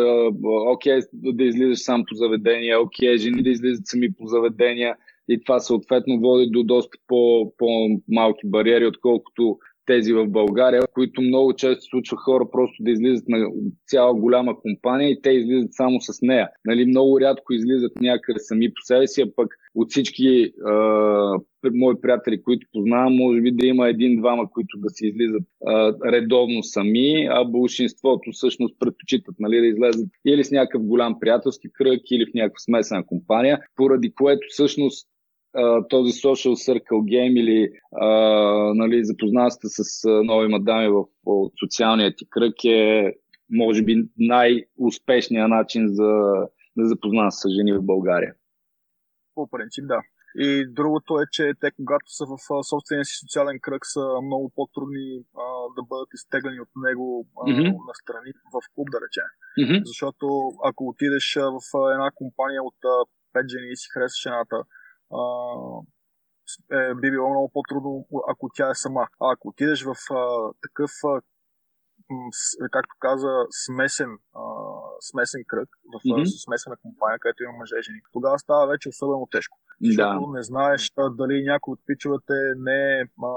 окей okay, да излизаш сам по заведения, окей жени да излизат сами по заведения, и това съответно води до доста по, по-малки бариери, отколкото тези в България, които много често случва хора просто да излизат на цяла голяма компания и те излизат само с нея. Нали, много рядко излизат някъде сами по себе си, а пък от всички е, мои приятели, които познавам, може би да има един-двама, които да се излизат е, редовно сами, а большинството всъщност предпочитат нали, да излезат или с някакъв голям приятелски кръг, или в някаква смесена компания, поради което всъщност този social circle game или а, нали, запознанствата с а, нови мадами в от социалния ти кръг е може би най-успешният начин за да запознава с жени в България. По принцип, да. И другото е, че те, когато са в собствения си социален кръг, са много по-трудни а, да бъдат изтеглени от него а, mm-hmm. на страни в клуб, да речем. Mm-hmm. Защото ако отидеш в една компания от 5 жени и си харесаш едната, а, е, би било много по-трудно, ако тя е сама. А ако отидеш в а, такъв а, както каза, смесен, а, смесен кръг, в mm-hmm. смесена компания, където има мъже и жени. Тогава става вече особено тежко. Защото Да. не знаеш а, дали някой от пичовете не е а,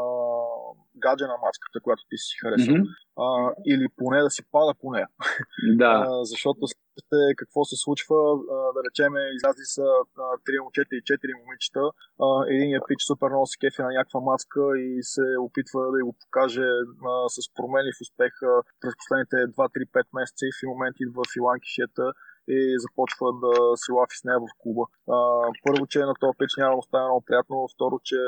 гадже на маската, която ти си харесал. Мгм. А, или поне да си пада по нея. Да. А, защото слушате какво се случва, а, да речеме, излязли са три момчета и четири момичета. А, единият пич супер много се кефи на някаква маска и се опитва да го покаже а, с променлив успех а, през последните 2-3-5 месеца и в един момент идва филанкишета и започва да се лафи с нея в клуба. А, първо, че на този пич няма да му стане много приятно, второ, че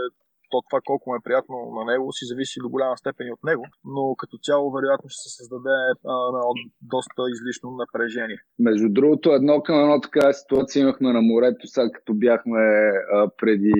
то това колко му е приятно на него си зависи до голяма степен и от него, но като цяло вероятно ще се създаде а, едно доста излишно напрежение. Между другото, едно към едно такава ситуация имахме на морето, сега като бяхме а, преди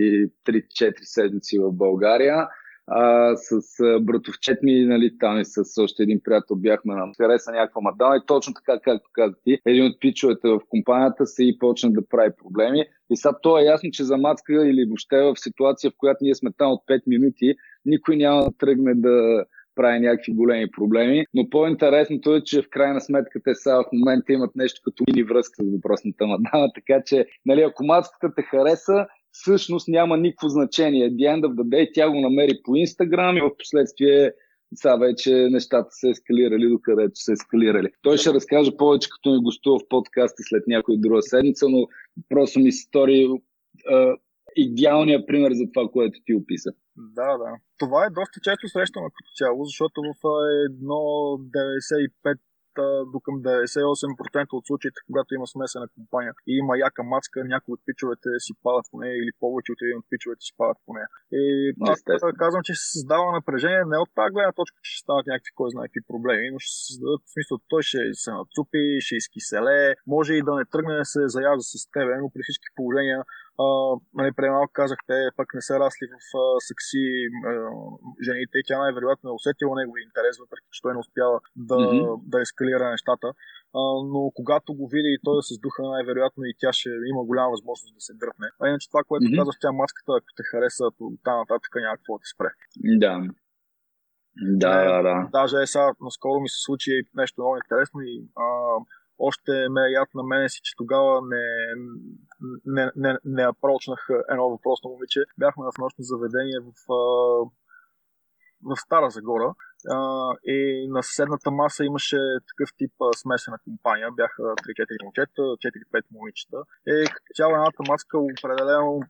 3-4 седмици в България. А, с а, братовчет ми, нали, там и с още един приятел бяхме на хареса някаква мадама и точно така, както каза ти, един от пичовете в компанията се и почна да прави проблеми. И сега то е ясно, че за мацка или въобще в ситуация, в която ние сме там от 5 минути, никой няма да тръгне да прави някакви големи проблеми. Но по-интересното е, че в крайна сметка те сега в момента имат нещо като мини връзка с въпросната мадама, така че нали, ако мацката те хареса, всъщност няма никакво значение. The end of the day тя го намери по Инстаграм и в последствие сега вече нещата са ескалирали до където са ескалирали. Той ще разкаже повече, като ми гостува в подкаста след някой друга седмица, но просто ми се стори идеалният пример за това, което ти описа. Да, да. Това е доста често срещано като цяло, защото в едно 95 а, до към 98% от случаите, когато има смесена компания и има яка мацка, някой от пичовете си падат по нея или повече от един от пичовете си падат по нея. И аз Естествено. казвам, че се създава напрежение не от тази гледна точка, че ще станат някакви кой знае какви проблеми, но ще се създадат в смисъл, той ще се нацупи, ще изкиселе, може и да не тръгне да се заяжда с тебе, но при всички положения нали, преди малко казахте, пък не са расли в а, секси а, жените и тя най-вероятно е усетила неговия интерес, въпреки че той не успява да, mm-hmm. да ескалира нещата. А, но когато го види и той да се сдуха, най-вероятно и тя ще има голяма възможност да се дръпне. А иначе това, което mm-hmm. казах, тя маската, ако те хареса, там нататък няма какво да те спре. Да. Да, да, да. Даже е сега, наскоро ми се случи нещо много интересно и а, още ме е яд на мене си, че тогава не, не, не, не апрочнах едно въпросно момиче. Бяхме в нощно заведение в, в Стара Загора и на съседната маса имаше такъв тип смесена компания. Бяха 3-4 момчета, 4-5 момичета. И като цяло едната маска определено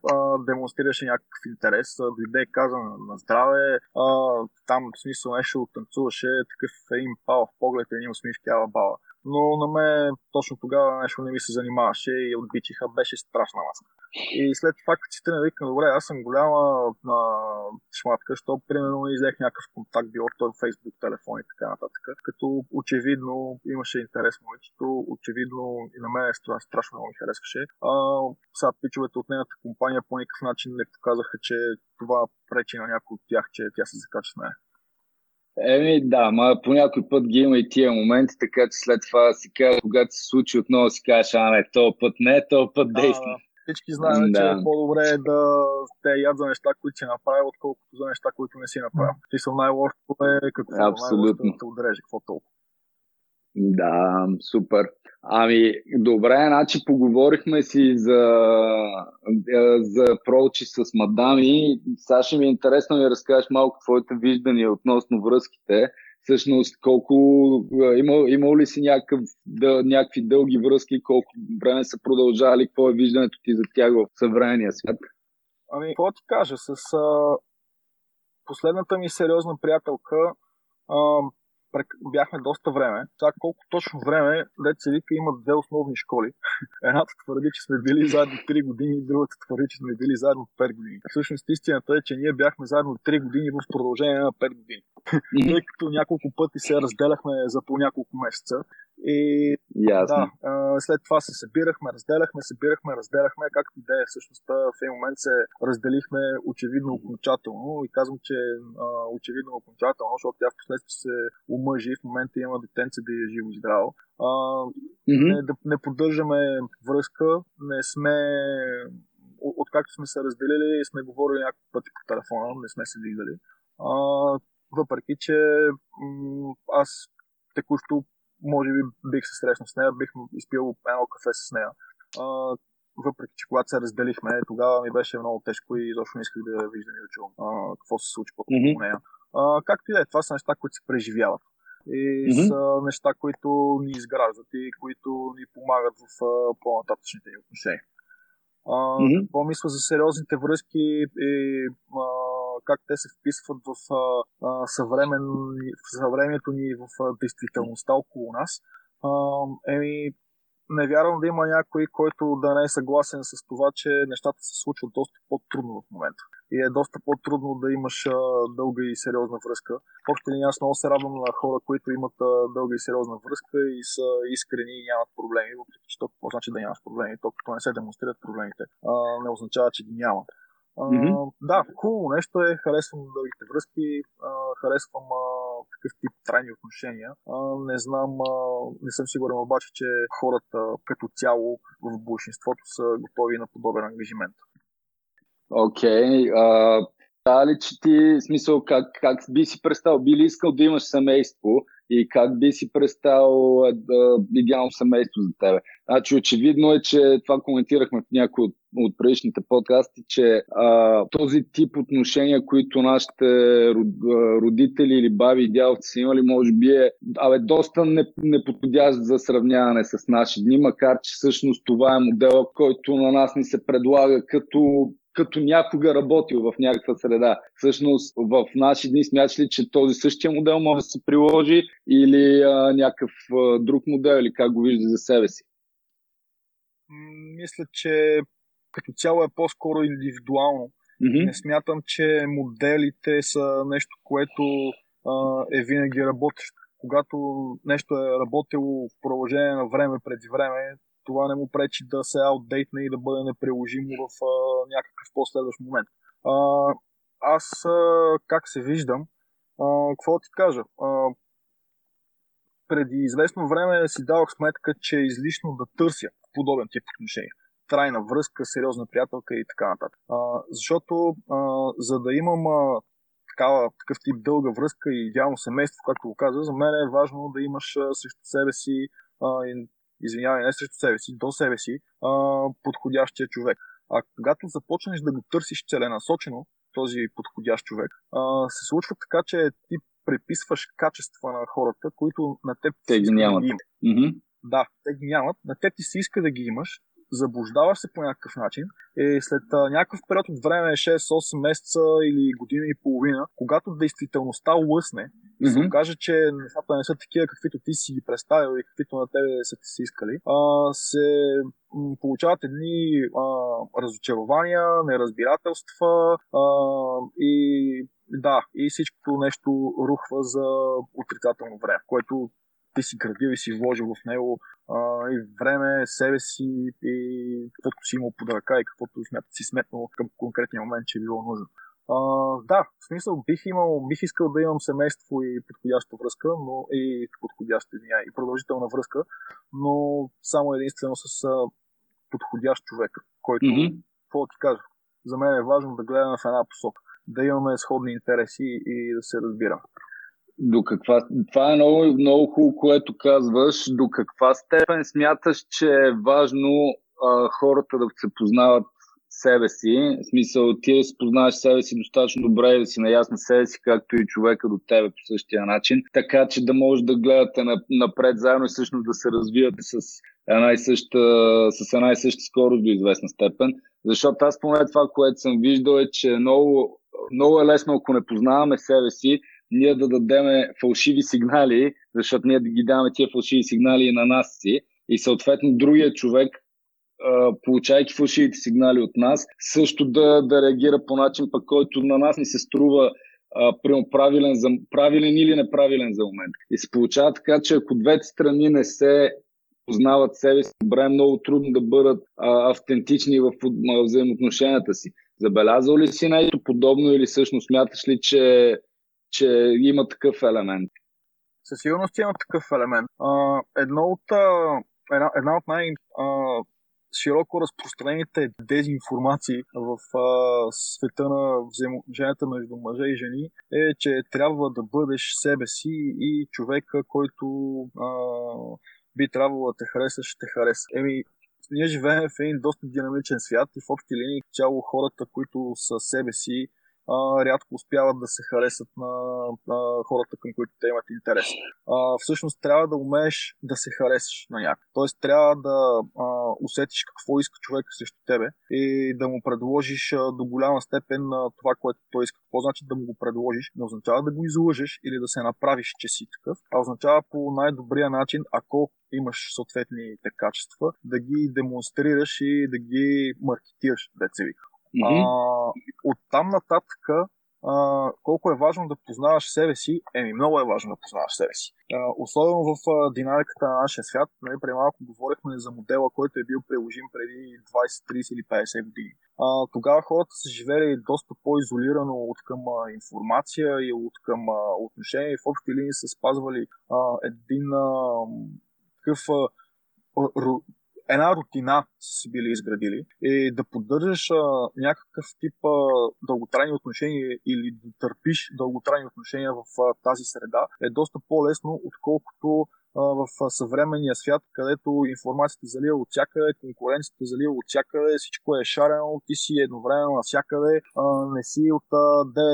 демонстрираше някакъв интерес. Дойде и каза на, здраве, там в смисъл нещо танцуваше, такъв един пал в поглед, един усмивки ала бала. Но на мен точно тогава нещо не ми се занимаваше и отбичиха, беше страшна маска. И след това, като си тръгна, викам, добре, аз съм голяма на шматка, защото примерно не изех някакъв контакт, било той в Facebook, телефон и така нататък. Като очевидно имаше интерес момичето, очевидно и на мен стра- страшно много ми харесваше. А, сега пичовете от нейната компания по никакъв начин не показаха, че това пречи на някой от тях, че тя се закача с нея. Еми да, ма по някой път ги има и тия моменти, така че след това си кажа, когато се случи отново си кажеш, а не, този път не, този път действа. Всички знаем, Да. че е по-добре да те яд за неща, които си направил, отколкото за неща, които не си направил. Ти съм най-лошото е какво Абсолютно. най-лошото е да те удрежи, какво толкова. Да, супер. Ами, добре, значи поговорихме си за, е, за прочи с мадами. Сега ще ми е интересно да разкажеш малко твоите виждания относно връзките. Всъщност, колко, е, има, имал ли си някакъв, да, някакви дълги връзки, колко време са продължали, какво е виждането ти за тях в съвременния свят? Ами, какво ти кажа, с а, последната ми сериозна приятелка а, бяхме доста време. Сега колко точно време, деца вика, има две основни школи. Едната твърди, че сме били заедно 3 години, другата твърди, че сме били заедно 5 години. Всъщност истината е, че ние бяхме заедно 3 години в продължение на 5 години. Тъй като няколко пъти се разделяхме за по няколко месеца. И Ясно. да, след това се събирахме, разделяхме, събирахме, разделяхме, както и да е. Всъщност в един момент се разделихме очевидно окончателно и казвам, че очевидно окончателно, защото тя в последствие се омъжи и в момента има детенце да е живо и здраво. А, Мгм. не, да, не поддържаме връзка, не сме откакто сме се разделили, сме говорили няколко пъти по телефона, не сме се виждали. А, въпреки, че м- аз текущо може би бих се срещнал с нея, бих изпил едно кафе с нея. А, въпреки, че когато се разделихме, тогава ми беше много тежко и изобщо не исках да виждам и да чувам а, какво се случва по Мгм. нея. А, както и да е, това са неща, които се преживяват. И Мгм. са неща, които ни изграждат и които ни помагат в по-нататъчните ни отношения. А, Мгм. Какво мисля за сериозните връзки и а, как те се вписват в, а, съвремен, в съвремието ни в а, действителността около нас? Еми, не вярвам да има някой, който да не е съгласен с това, че нещата се случват доста по-трудно в момента. И е доста по-трудно да имаш а, дълга и сериозна връзка. Още ли аз много се радвам на хора, които имат а, дълга и сериозна връзка и са искрени и нямат проблеми, въпреки че то какво значи да нямаш проблеми, то като не се демонстрират проблемите, а, не означава, че ги няма. А, Мгм. Да, хубаво нещо е, харесвам дългите връзки, а, харесвам а, такъв тип трайни отношения. А, не знам, а, не съм сигурен обаче, че хората като цяло в большинството са готови на подобен ангажимент. Окей. Okay. Та ли, че ти, смисъл, как, как би си представил, би ли искал да имаш семейство и как би си представил да, идеално семейство за тебе? Значи, очевидно е, че това коментирахме в някои от, от предишните подкасти, че а, този тип отношения, които нашите род- родители или баби и дядовци са имали, може би е абе, доста неподходящ за сравняване с наши дни, макар че всъщност това е модела, който на нас ни се предлага като като някога работил в някаква среда. Всъщност в наши дни смяташ ли, че този същия модел може да се приложи или а, някакъв а, друг модел или как го вижда за себе си? Мисля, че като цяло е по-скоро индивидуално. Mm-hmm. Не смятам, че моделите са нещо, което а, е винаги работещо. Когато нещо е работило в продължение на време преди време, това не му пречи да се аутдейтне и да бъде неприложимо в а, някакъв последващ момент. А, аз а, как се виждам, а, какво ти кажа? А, преди известно време си давах сметка, че е излишно да търся подобен тип отношения. Трайна връзка, сериозна приятелка и така нататък. А, защото а, за да имам а, такава, такъв тип дълга връзка и идеално семейство, както го каза, за мен е важно да имаш а, срещу себе си а, извинявай, не срещу себе си, до себе си, а, подходящия човек. А когато започнеш да го търсиш целенасочено, този подходящ човек, а, се случва така, че ти приписваш качества на хората, които на теб те ги нямат. Mm-hmm. да, те ги нямат, на теб ти се иска да ги имаш, заблуждаваш се по някакъв начин и след а, някакъв период от време, 6-8 месеца или година и половина, когато действителността лъсне, mm-hmm. се окаже, че нещата не са такива, каквито ти си ги представил и каквито на тебе са ти си искали, а, се м, получават едни а, разочарования, неразбирателства а, и да, и всичкото нещо рухва за отрицателно време, което ти си градил и си вложил в него а, и време, себе си и каквото си имал под ръка и каквото смят, си сметнал към конкретния момент, че е било нужно. А, да, в смисъл бих имал, бих искал да имам семейство и подходяща връзка, но и подходяща извиня, и продължителна връзка, но само единствено с а, подходящ човек, който, mm-hmm. какво ти кажа, за мен е важно да гледаме в една посока, да имаме сходни интереси и да се разбираме. До каква... Това е много, много хубаво, което казваш. До каква степен смяташ, че е важно а, хората да се познават себе си? В смисъл, ти да си познаваш себе си достатъчно добре и да си наясна себе си, както и човека до тебе по същия начин, така че да може да гледате напред заедно и всъщност да се развивате с една и съща, с една и съща скорост до известна степен. Защото аз поне това, което съм виждал е, че много, много е лесно, ако не познаваме себе си, ние да дадем фалшиви сигнали, защото ние да ги даваме тия фалшиви сигнали на нас си и съответно другия човек, получайки фалшивите сигнали от нас, също да, да реагира по начин, пък който на нас ни се струва а, правилен, за, правилен или неправилен за момент. И се получава така, че ако двете страни не се познават себе си добре, е много трудно да бъдат а, автентични в, в взаимоотношенията си. Забелязал ли си нещо подобно или всъщност смяташ ли, че че има такъв елемент. Със сигурност има такъв елемент. Едно от, една, една от най- а, широко разпространените дезинформации в а, света на взаимоотношенията между мъже и жени е, че трябва да бъдеш себе си и човека, който а, би трябвало да те харесаш, ще хареса. Еми, ние живеем в един доста динамичен свят и в общи линии цяло хората, които са себе си, а, рядко успяват да се харесат на, на хората, към които те имат интерес. А, всъщност трябва да умееш да се харесаш на някой. Тоест трябва да а, усетиш какво иска човека срещу тебе и да му предложиш а, до голяма степен на това, което той иска. Какво значи да му го предложиш? Не означава да го излъжеш или да се направиш, че си такъв, а означава по най-добрия начин, ако имаш съответните качества, да ги демонстрираш и да ги маркетираш, деца вика. Мгм. А, от там нататък, а, колко е важно да познаваш себе си, еми много е важно да познаваш себе си. А, особено в а, динамиката на нашия свят, нали, преди малко говорихме за модела, който е бил приложим преди 20, 30 или 50 години. А, тогава хората са живели доста по-изолирано от към а, информация и от към а, отношения и в общи линии са спазвали а, един а, такъв а, една рутина са си били изградили и да поддържаш а, някакъв тип а, дълготрайни отношения или да търпиш дълготрайни отношения в а, тази среда е доста по-лесно, отколкото в съвременния свят, където информацията залива от всякъде, конкуренцията залива от всякъде, всичко е шарено, ти си едновременно навсякъде, не си от а,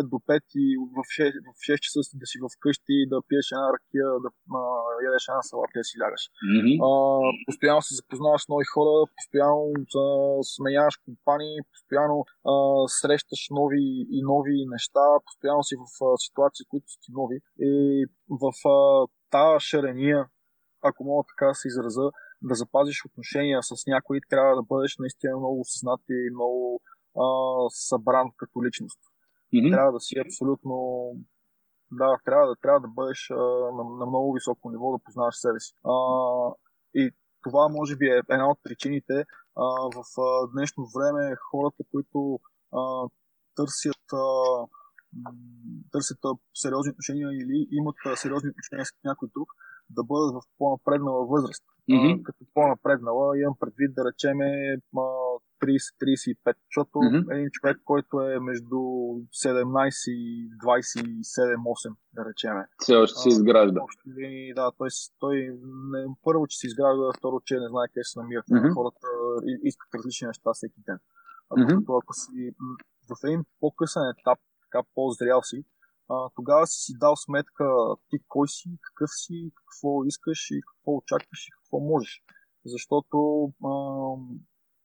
9 до 5 и в 6, в 6 часа да си вкъщи, да пиеш една ракия, да а, ядеш една салата и да си лягаш а, постоянно се запознаваш с нови хора, постоянно а, сменяваш компании, постоянно а, срещаш нови и нови неща, постоянно си в а, ситуации, които са ти нови. И в а, тази шарения, ако мога така да се израза, да запазиш отношения с някой, трябва да бъдеш наистина много осъзнат и много а, събран като личност Мгм. трябва да си абсолютно. Да, трябва да, трябва да бъдеш а, на, на много високо ниво, да познаваш себе си. А, и това може би е една от причините а, в а, днешно време хората, които а, търсят, а, търсят сериозни отношения или имат сериозни отношения с някой друг, да бъдат в по-напреднала възраст. А, като по-напреднала имам предвид да речеме а, 30-35, защото Мгм. един човек, който е между 17 и 27-8, да речеме. Все още се изгражда. линии, да, той, той не, първо, че се изгражда, второ, че не знае къде се намира. Мгм. Хората искат различни неща всеки ден. А Мгм. докато ако си в един по-късен етап, така по-зрял си, а, тогава си си дал сметка ти кой си, какъв си, какво искаш и какво очакваш и какво можеш. Защото а,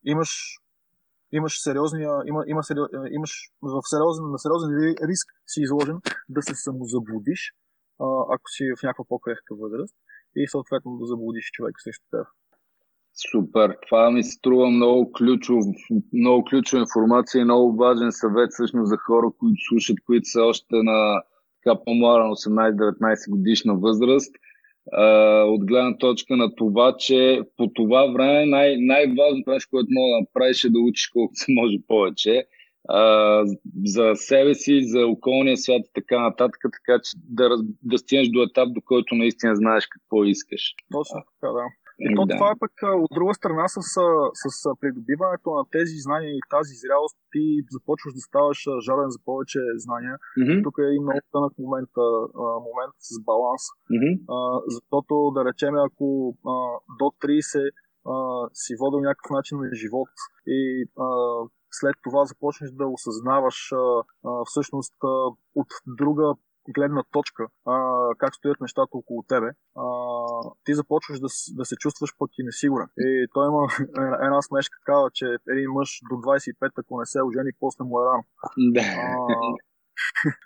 имаш имаш сериозния, има, има имаш в сериозен, на сериозен ри- риск си изложен да се самозаблудиш, а, ако си в някаква по-крехка възраст и съответно да заблудиш човек срещу теб. Супер. Това ми се струва много ключов, много ключова информация и много важен съвет всъщност за хора, които слушат, които са още на така по-млада, на 18-19 годишна възраст. От гледна точка на това, че по това време най- най-важното нещо, което мога да направиш е да учиш колкото се може повече а, за себе си, за околния свят и така нататък, така че да, да стигнеш до етап, до който наистина знаеш какво искаш. Точно така, да. И то да. това е пък от друга страна с, с придобиването на тези знания и тази зрялост ти започваш да ставаш жаден за повече знания. Мгм, Тук е един много тънък момент, момент с баланс. А, защото, да речем, ако а, до 30 а, си водил някакъв начин на живот и а, след това започнеш да осъзнаваш а, а, всъщност а, от друга гледна точка а, как стоят нещата около тебе, а, ти започваш да, да се чувстваш пък и несигурен. И той има една- една смешка, казва, че един мъж до 25, ако не се ожени, после му е рано. Да.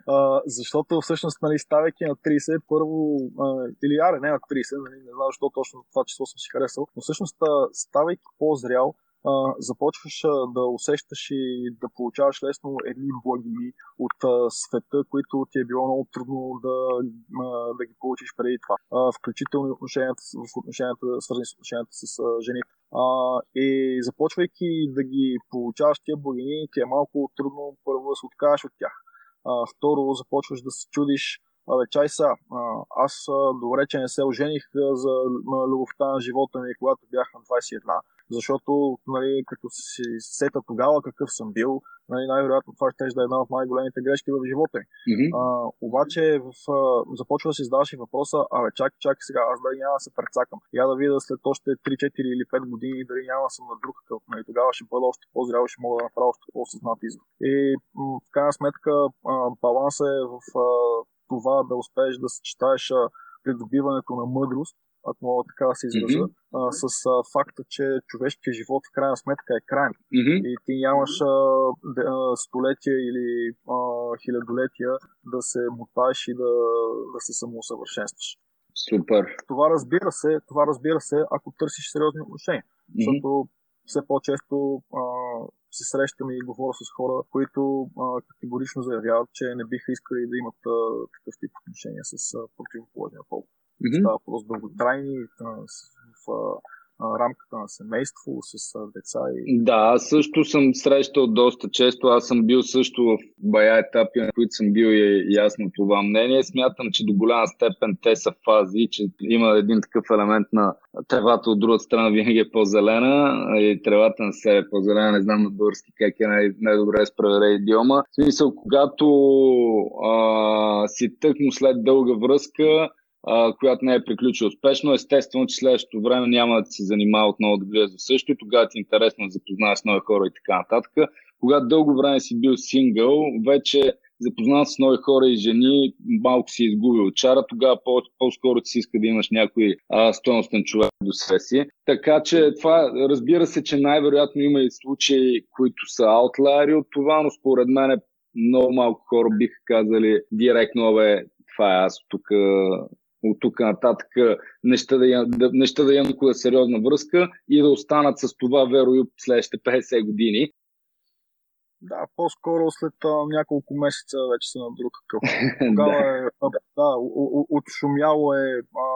А, защото всъщност, нали, ставайки на 30, първо, а, или аре, не на 30, нали, не знам защо точно това число съм си харесал, но всъщност, ставайки по-зрял, а, започваш а, да усещаш и да получаваш лесно едни благини от а, света, които ти е било много трудно да, а, да ги получиш преди това. А, включително отношенията, в отношенията, свързани с отношенията с а, жените. И започвайки да ги получаваш тия благини, ти е малко трудно първо да се откажеш от тях. А, второ, започваш да се чудиш, Абе, чай са, аз добре, че не се ожених за любовта на живота ми, когато бях на 21. Защото нали, като си сета тогава какъв съм бил, нали, най-вероятно това ще да е една от най-големите грешки в живота ми. А, обаче в, а, започва да си задаваш и въпроса, абе чак, чак сега, аз дали няма да се прецакам. Я да видя след още 3-4 или 5 години дали няма да съм на друг къл. Нали, тогава ще бъда още по-зрял ще мога да направя още по-съзнат извод. И м- в крайна сметка а, балансът е в а, това да успееш да съчетаеш а, придобиването на мъдрост, ако мога така да се изразя, а, с а, факта, че човешкият живот в крайна сметка е крайен Мгм. и ти нямаш а, де- а, столетия или а, хилядолетия да се мутаеш и да, да се самоусъвършенстваш. Супер. Това разбира се, това разбира се, ако търсиш сериозни отношения, Мгм. защото все по-често а, се срещам и говоря с хора, които а, категорично заявяват, че не биха искали да имат а, такъв тип отношения с а, противоположния пол. Мгм. Става просто дълготрайни с- в а, рамката на семейство, с а, деца и Да, също съм срещал доста често. Аз съм бил също в бая етапи, на които съм бил и ясно това мнение. Смятам, че до голяма степен те са фази, че има един такъв елемент на тревата от другата страна винаги е по-зелена и тревата на себе е по-зелена. Не знам на български как е най- най-добре да проверя идиома. В смисъл, когато а, си тъкмо след дълга връзка, която не е приключила успешно. Естествено, че следващото време няма да се занимава отново да влиза в също тогава ти е интересно да запознаеш нови хора и така нататък. Когато дълго време си бил сингъл, вече запознат с нови хора и жени, малко си изгубил чара, тогава по- по-скоро ти си иска да имаш някой а, стойностен човек до себе си. Така че това, разбира се, че най-вероятно има и случаи, които са аутлайери от това, но според мен много малко хора биха казали директно, бе, това е аз тук от тук нататък неща да, имам- да, неща да сериозна връзка и да останат с това верою следващите 50 години. Да, по-скоро след а, няколко месеца вече са на друг къл. Тогава е, а, да, отшумяло е, а,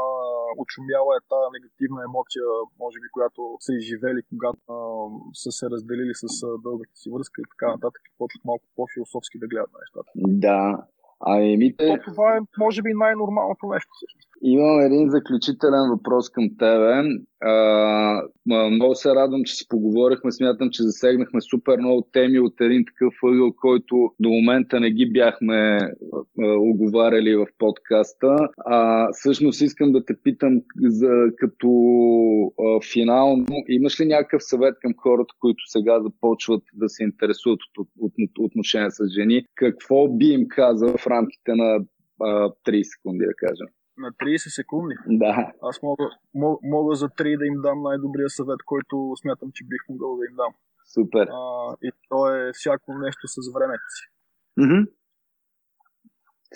отшумяла е тази негативна емоция, може би, която са изживели, когато а, са се разделили с а, дългата си връзка и така нататък, почват малко по-философски да гледат на нещата. Да. Ами, Мите, То, това е, може би, най-нормалното нещо. Всъщност. Имам един заключителен въпрос към тебе. А, много се радвам, че си поговорихме. Смятам, че засегнахме супер много теми от един такъв ъгъл, който до момента не ги бяхме а, оговаряли в подкаста. А, всъщност искам да те питам за, като а, финално, имаш ли някакъв съвет към хората, които сега започват да се интересуват от, от, от отношения с жени? Какво би им казал в рамките на а, 30 секунди, да кажем? На 30 секунди. Да. Аз мога, мога, мога за 3 да им дам най-добрия съвет, който смятам, че бих могъл да им дам. Супер. А, и то е всяко нещо с времето си. Мгм.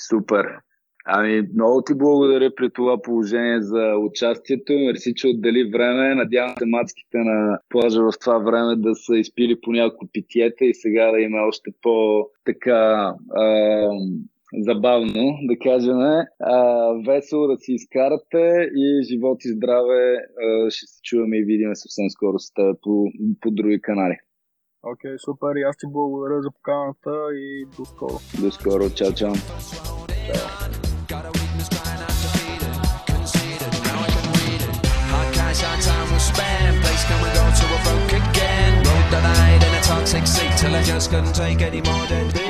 Супер. Ами, много ти благодаря при това положение за участието. Мерси, че отдели време. Надявам се мацките на плажа в това време да са изпили по няколко питиета и сега да има още по-така забавно, да кажем. А, весело да си изкарате и живот и здраве. А, ще се чуваме и видим съвсем скоро с теб по, по други канали. Окей, okay, супер. И аз ти благодаря за поканата и до скоро. До скоро. Чао, чао. Toxic seat till I just couldn't take any more be.